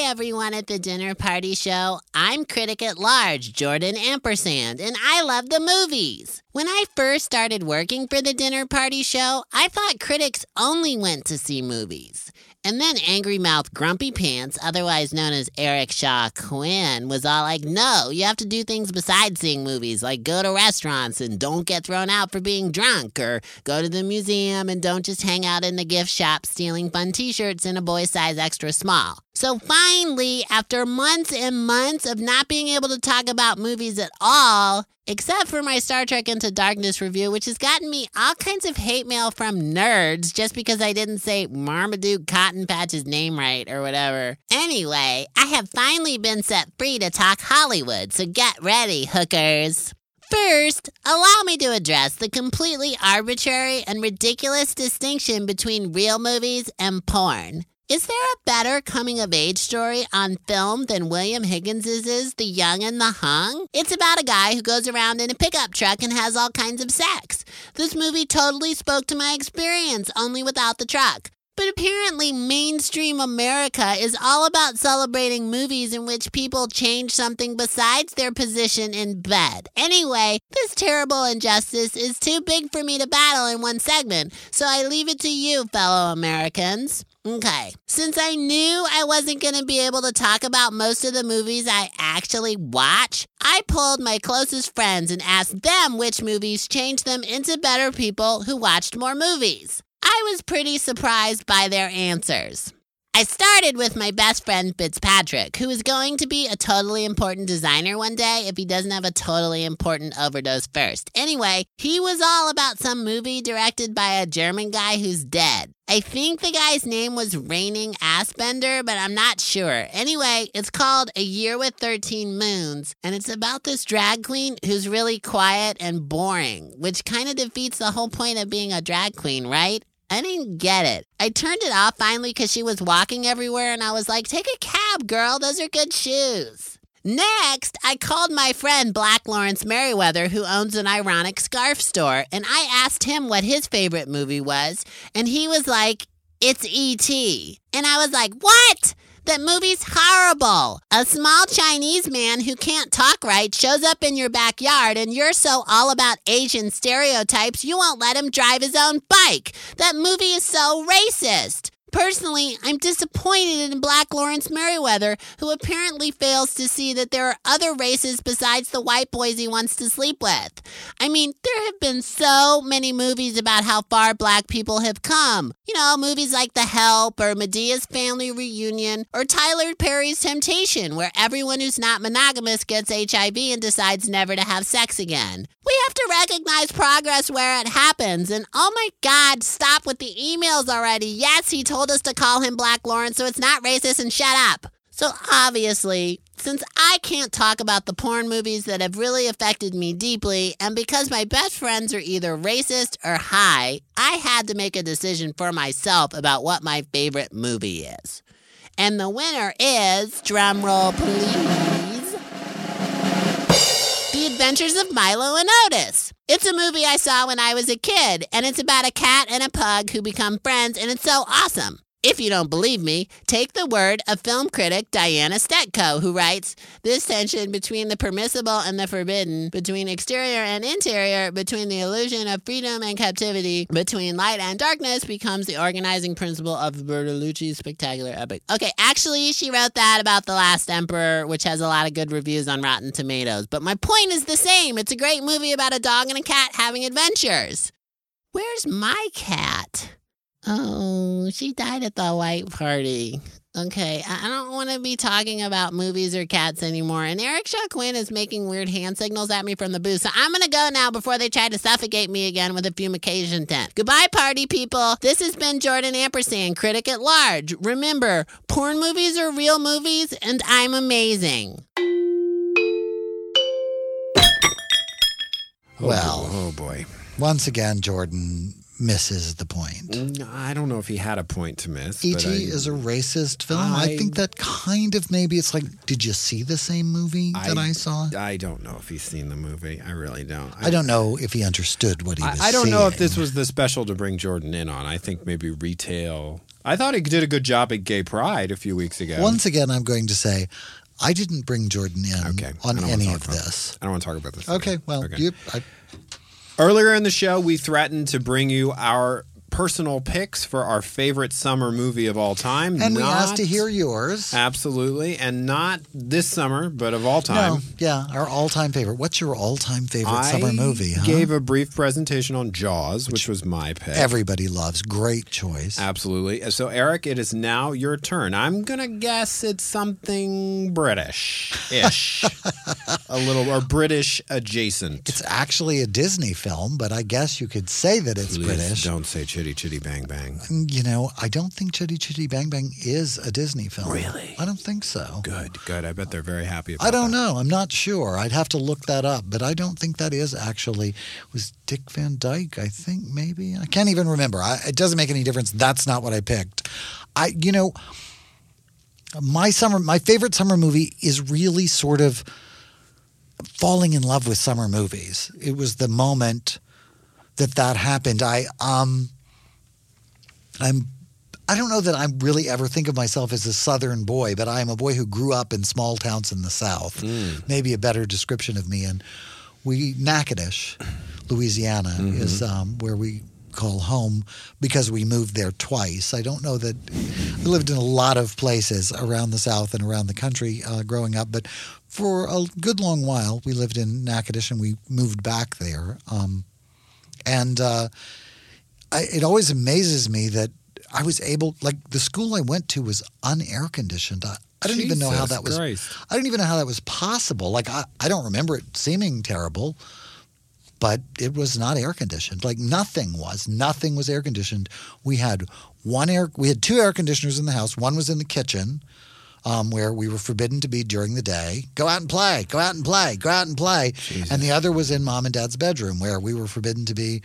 Everyone at the dinner party show. I'm critic at large, Jordan Ampersand, and I love the movies. When I first started working for the dinner party show, I thought critics only went to see movies. And then Angry Mouth Grumpy Pants, otherwise known as Eric Shaw Quinn, was all like, no, you have to do things besides seeing movies, like go to restaurants and don't get thrown out for being drunk, or go to the museum and don't just hang out in the gift shop stealing fun t shirts in a boy size extra small. So finally, after months and months of not being able to talk about movies at all, except for my Star Trek Into Darkness review, which has gotten me all kinds of hate mail from nerds just because I didn't say Marmaduke Cotton Patch's name right or whatever. Anyway, I have finally been set free to talk Hollywood, so get ready, hookers. First, allow me to address the completely arbitrary and ridiculous distinction between real movies and porn. Is there a better coming of age story on film than William Higgins's The Young and the Hung? It's about a guy who goes around in a pickup truck and has all kinds of sex. This movie totally spoke to my experience, only without the truck. But apparently, mainstream America is all about celebrating movies in which people change something besides their position in bed. Anyway, this terrible injustice is too big for me to battle in one segment, so I leave it to you, fellow Americans. Okay, since I knew I wasn't going to be able to talk about most of the movies I actually watch, I pulled my closest friends and asked them which movies changed them into better people who watched more movies. I was pretty surprised by their answers. I started with my best friend Fitzpatrick, who is going to be a totally important designer one day if he doesn't have a totally important overdose first. Anyway, he was all about some movie directed by a German guy who's dead. I think the guy's name was Raining Assbender, but I'm not sure. Anyway, it's called A Year with 13 Moons, and it's about this drag queen who's really quiet and boring, which kind of defeats the whole point of being a drag queen, right? I didn't get it. I turned it off finally because she was walking everywhere, and I was like, take a cab, girl. Those are good shoes. Next, I called my friend Black Lawrence Merriweather, who owns an ironic scarf store, and I asked him what his favorite movie was, and he was like, It's E.T. And I was like, What? That movie's horrible. A small Chinese man who can't talk right shows up in your backyard, and you're so all about Asian stereotypes, you won't let him drive his own bike. That movie is so racist. Personally, I'm disappointed in Black Lawrence Merriweather, who apparently fails to see that there are other races besides the white boys he wants to sleep with. I mean, there have been so many movies about how far black people have come. You know, movies like The Help or Madea's Family Reunion or Tyler Perry's Temptation, where everyone who's not monogamous gets HIV and decides never to have sex again. We have to recognize progress where it happens. And oh my God, stop with the emails already. Yes, he told us to call him Black Lawrence, so it's not racist and shut up. So obviously, since I can't talk about the porn movies that have really affected me deeply, and because my best friends are either racist or high, I had to make a decision for myself about what my favorite movie is. And the winner is, drumroll please, The Adventures of Milo and Otis. It's a movie I saw when I was a kid, and it's about a cat and a pug who become friends, and it's so awesome. If you don't believe me, take the word of film critic Diana Stetko, who writes This tension between the permissible and the forbidden, between exterior and interior, between the illusion of freedom and captivity, between light and darkness, becomes the organizing principle of Bertolucci's spectacular epic. Okay, actually, she wrote that about The Last Emperor, which has a lot of good reviews on Rotten Tomatoes. But my point is the same it's a great movie about a dog and a cat having adventures. Where's my cat? Oh, she died at the white party. Okay, I don't want to be talking about movies or cats anymore. And Eric Shaw Quinn is making weird hand signals at me from the booth. So I'm going to go now before they try to suffocate me again with a fumication tent. Goodbye, party people. This has been Jordan Ampersand, critic at large. Remember, porn movies are real movies, and I'm amazing. Oh, well, oh boy. once again, Jordan misses the point. Mm, I don't know if he had a point to miss. E.T. but I- is a racist film. I, I- think that kind of maybe it's like, did you see the same movie that I, saw? I don't know if he's seen the movie. I really don't. I don't know if he understood what he was I don't know if this was the special to bring Jordan in on. I think maybe retail. I thought he did a good job at Gay Pride a few weeks ago. Once again, I'm going to say, I didn't bring Jordan in Okay. On any of this. I don't want to talk about this. Okay, well, Okay. you, I, Earlier in the show, we threatened to bring you our personal picks for our favorite summer movie of all time. and we asked to hear yours. Absolutely. And not this summer, but of all time. No, yeah, our all-time favorite. What's your all-time favorite I summer movie? Huh? gave a brief presentation on Jaws, which, was my pick. Everybody loves. Great choice. Absolutely. So, Eric, it is now your turn. I'm going to guess it's something British ish. a little, or British adjacent. It's actually a Disney film, but I guess you could say that it's Please British. Don't say chitty chitty bang bang. You know, I don't think Chitty Chitty Bang Bang is a Disney film. Really? I don't think so. Good, good. I bet they're very happy about I don't that. know. I'm not sure. I'd have to look that up, but I don't think that is actually it was Dick Van Dyke. I think maybe I can't even remember. I, it doesn't make any difference. That's not what I picked. I, you know, my summer, my favorite summer movie is really sort of falling in love with summer movies. It was the moment that that happened. I, um, I'm I don't know that I really ever think of myself as a Southern boy, but I am a boy who grew up in small towns in the South. Maybe a better description of me. And we Natchitoches, Louisiana, is um, where we call home because we moved there twice. I don't know that I lived in a lot of places around the South and around the country uh, growing up, but for a good long while we lived in Natchitoches and we moved back there. Um, and uh, I, it always amazes me that I was able, like, the school I went to was unair conditioned. I, I don't even know how that was. Christ. I don't even know how that was possible. Like, I, I don't remember it seeming terrible, but it was not air conditioned. Like, nothing was. Nothing was air conditioned. We had one air, we had two air conditioners in the house. One was in the kitchen. Um, where we were forbidden to be during the day. Go out and play, go out and play, go out and play. And the other was in mom and dad's bedroom where we were forbidden to be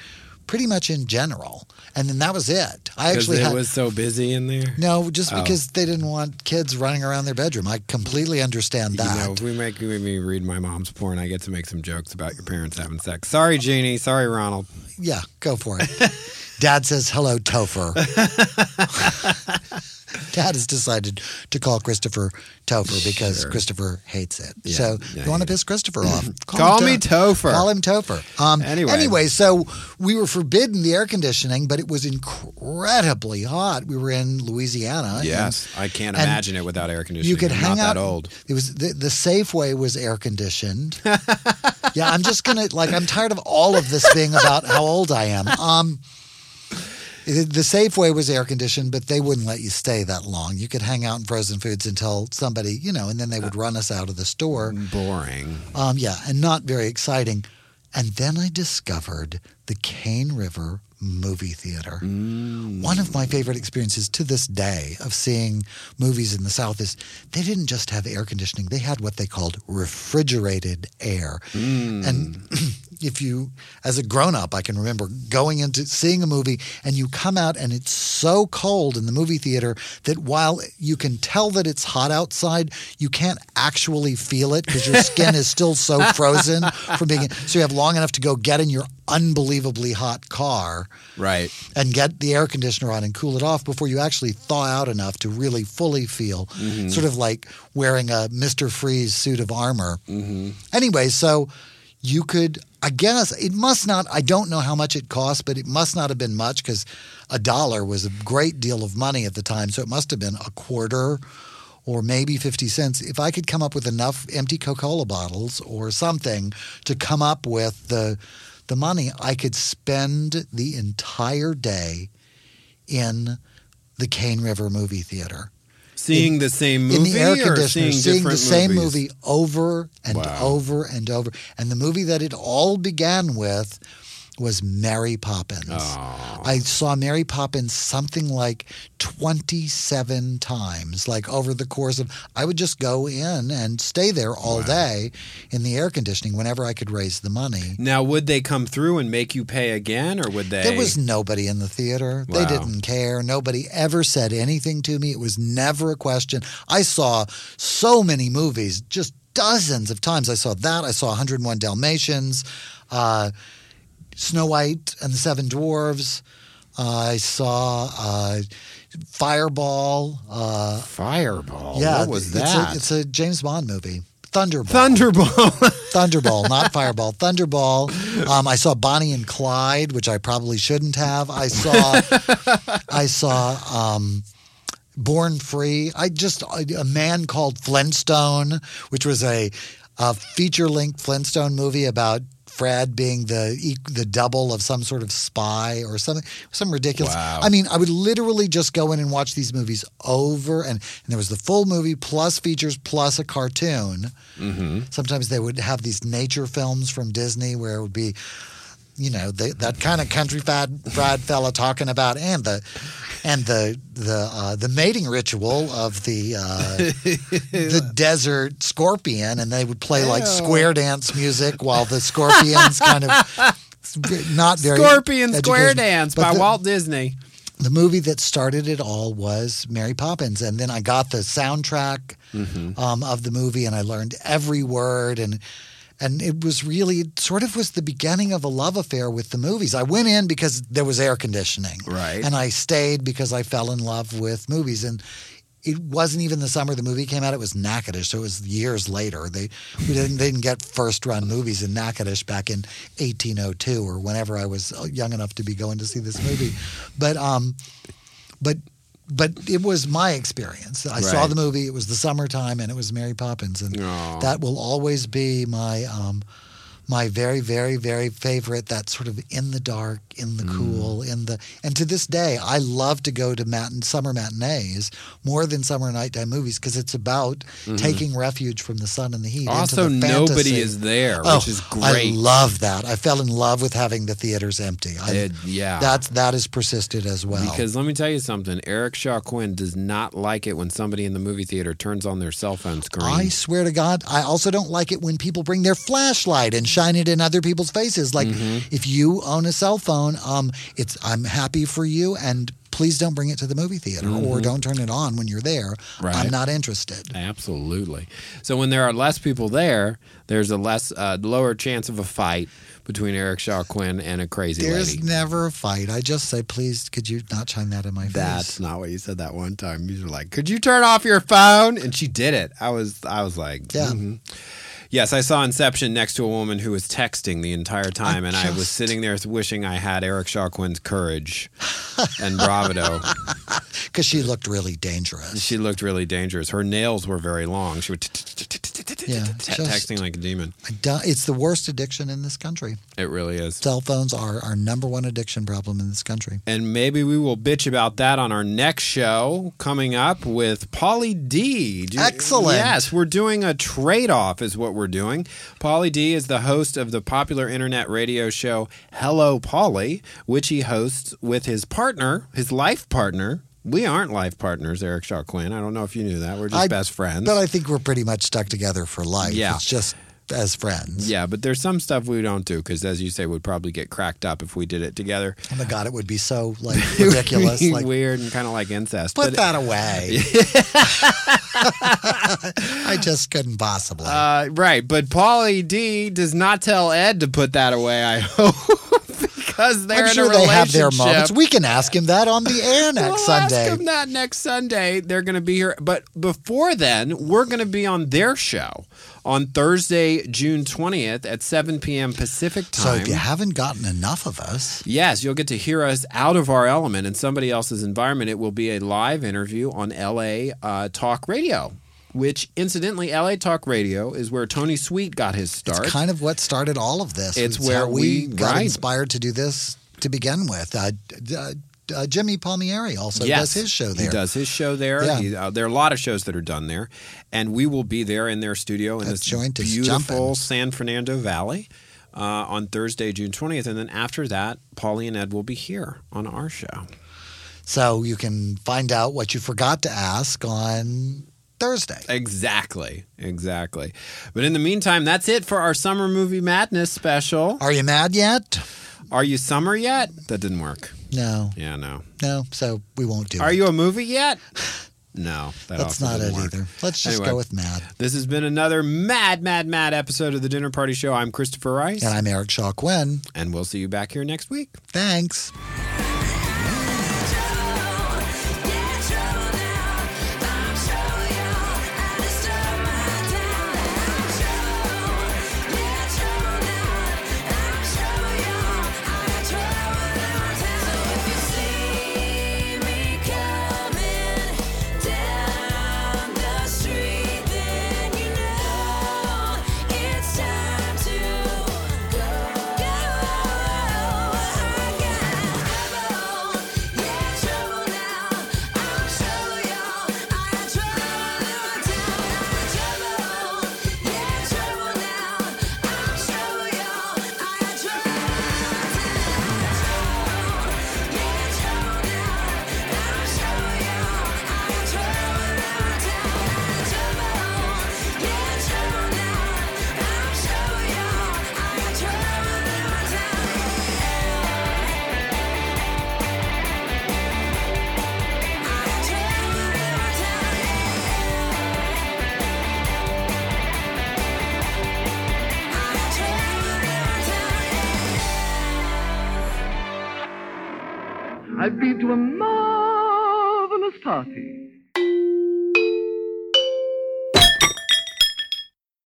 pretty much in general. And then that was it. I actually it had, was so busy in there. no, just Oh. because they didn't want kids running around their bedroom. I completely understand that. You know, if we make me read my mom's porn, I get to make some jokes about your parents having sex. Sorry, Jeannie. Sorry, Ronald. Yeah, go for it. Dad says hello, Topher. Dad has decided to call Christopher Topher because Sure. Christopher hates it. Yeah, so yeah, you want to piss Christopher off? Call him me To- Topher. Call him Topher. Um, Anyway. anyway, so we were forbidden the air conditioning, but it was incredibly hot. We were in Louisiana. and Yes, I can't imagine it without air conditioning. You could I'm hang not out. that old. It was the, the Safeway was air conditioned. yeah, I'm just gonna like I'm tired of all of this being about how old I am. Um, the Safeway was air conditioned, but they wouldn't let you stay that long. You could hang out in frozen foods until somebody, you know, and then they would run us out of the store. Boring. Um, yeah, and not very exciting. And then I discovered the Cane River movie theater. Mm. One of my favorite experiences to this day of seeing movies in the South is they didn't just have air conditioning, they had what they called refrigerated air. Mm. And if you, as a grown up, I can remember going into seeing a movie and you come out and it's so cold in the movie theater that while you can tell that it's hot outside, you can't actually feel it because your skin is still so frozen from being. So you have long enough to go get in your unbelievably hot car Right. and get the air conditioner on and cool it off before you actually thaw out enough to really fully feel mm-hmm. sort of like wearing a Mr. Freeze suit of armor. Mm-hmm. Anyway, so you could, I guess, it must not, I don't know how much it cost, but it must not have been much because a dollar was a great deal of money at the time. So it must have been a quarter or maybe 50 cents. If I could come up with enough empty Coca Cola bottles or something to come up with the, the money, I could spend the entire day in the Cane River movie theater Seeing the same movie in the air conditioner, seeing, seeing, the same movies? movie over and Wow. over and over. And the movie that it all began with was Mary Poppins. I saw Mary Poppins something like 27 times, like over the course of, I would just go in and stay there all day in the air conditioning whenever I could raise the money. Now, would they come through and make you pay again, or would they? There was nobody in the theater. They didn't care. Nobody ever said anything to me. It was never a question. I saw so many movies, just dozens of times. I saw that. I saw 101 Dalmatians, uh, Snow White and the Seven Dwarves. Uh, I saw uh, Fireball. Uh, Fireball. yeah, what was it's that? A, it's a James Bond movie. Thunderball. Thunderball. Thunderball, not Fireball. Thunderball. Um, I saw Bonnie and Clyde, which I probably shouldn't have. I saw, I saw um, Born Free. I just a man called Flintstone, which was a, a feature-length Flintstone movie about. Fred being the the double of some sort of spy or something, some ridiculous. Wow. I mean, I would literally just go in and watch these movies over, and, and there was the full movie plus features plus a cartoon. Mm-hmm. Sometimes they would have these nature films from Disney where it would be, you know, the, that kind of country fried, fried fella talking about and the and the the uh, the mating ritual of the uh, the desert scorpion, and they would play like square dance music while the scorpions kind of not very Scorpion Square. Dance by the- Walt Disney. the movie that started it all was Mary Poppins, and then I got the soundtrack um, of the movie, and I learned every word, and and it was really it sort of was the beginning of a love affair with the movies. I went in because there was air conditioning, Right. and I stayed because I fell in love with movies, and. It wasn't even the summer the movie came out. It was Natchitoches, so it was years later. They we didn't they didn't get first run movies in Natchitoches back in 1802 or whenever I was young enough to be going to see this movie. But um, but but it was my experience. I saw the movie. It was the summertime, and it was Mary Poppins, and Aw. that will always be my um, my very, very, very favorite. That sort of in the dark, in the cool, in the and to this day, I love to go to matin, summer matinees more than summer nighttime movies because it's about taking refuge from the sun and the heat. Also, the nobody is there, Oh, which is great. I love that. I fell in love with having the theaters empty. I, It- yeah. that's that has persisted as well. Because let me tell you something, Eric Shaw Quinn does not like it when somebody in the movie theater turns on their cell phone screen. I swear to God, I also don't like it when people bring their flashlight and shine it in other people's faces. Like Mm-hmm. if you own a cell phone, um, it's I'm happy for you, and please don't bring it to the movie theater or don't turn it on when you're there. Mm-hmm. Right. I'm not interested. Absolutely. So when there are less people there, there's a less uh, lower chance of a fight between Eric Shaw Quinn and a crazy There's lady. never a fight. I just say, please, could you not shine that in my face? That's not what you said that one time. You were like, "Could you turn off your phone?" And she did it. I was, I was like, Yeah. mhm. Yes, I saw Inception next to a woman who was texting the entire time, and I was sitting there wishing I had Eric Shaw Quinn's courage and bravado. Because she looked really dangerous. She looked really dangerous. Her nails were very long. She was just- texting like a demon. It's the worst addiction in this country. It really is. Cell phones are our number one addiction problem in this country. And maybe we will bitch about that on our next show coming up with Polly D. Excellent. Yes, we're doing a trade off, is what we're doing. Polly D is the host of the popular internet radio show Hello Polly, which he hosts with his partner, his life partner. We aren't life partners, Eric Shaw Quinn. I don't know if you knew that. We're just I- best friends. But I think we're pretty much stuck together for life. Yeah. It's just as friends. yeah, but there's some stuff we don't do because, as you say, we'd probably get cracked up if we did it together. Oh my God, it would be so like ridiculous. like, weird and kind of like incest. put but- that away. I just couldn't possibly. Uh, right, but Paulie D does not tell Ed to put that away. I hope because they're I'm in sure a they have their moments. We can ask him that on the air next We'll Sunday. Ask them that next Sunday. They're going to be here, but before then, we're going to be on their show on Thursday, June twentieth at seven p.m. Pacific time. So if you haven't gotten enough of us, Yes, you'll get to hear us out of our element in somebody else's environment. It will be a live interview on LA uh, Talk Radio, which incidentally, LA Talk Radio is where Tony Sweet got his start. it's kind of what started all of this. It's how where we, we- got right. inspired to do this to begin with. Uh, uh, uh, Jimmy Palmieri also does his show there. He does his show there. Yeah. He- uh, there are a lot of shows that are done there, and we will be there in their studio in That this joint beautiful. San Fernando Valley uh, on Thursday, June twentieth, and then after that, Paulie and Ed will be here on our show. So you can find out what you forgot to ask on Thursday. Exactly, exactly. But in the meantime, that's it for our summer movie madness special. Are you mad yet? Are you summer yet? That didn't work. No, Yeah, no. no. So we won't do Are it. you a movie yet? No, that That's not it work. either. Let's just Anyway. go with mad. This has been another mad, mad, mad episode of the Dinner Party Show. I'm Christopher Rice, And I'm Eric Shaw Quinn. and we'll see you back here next week. Thanks.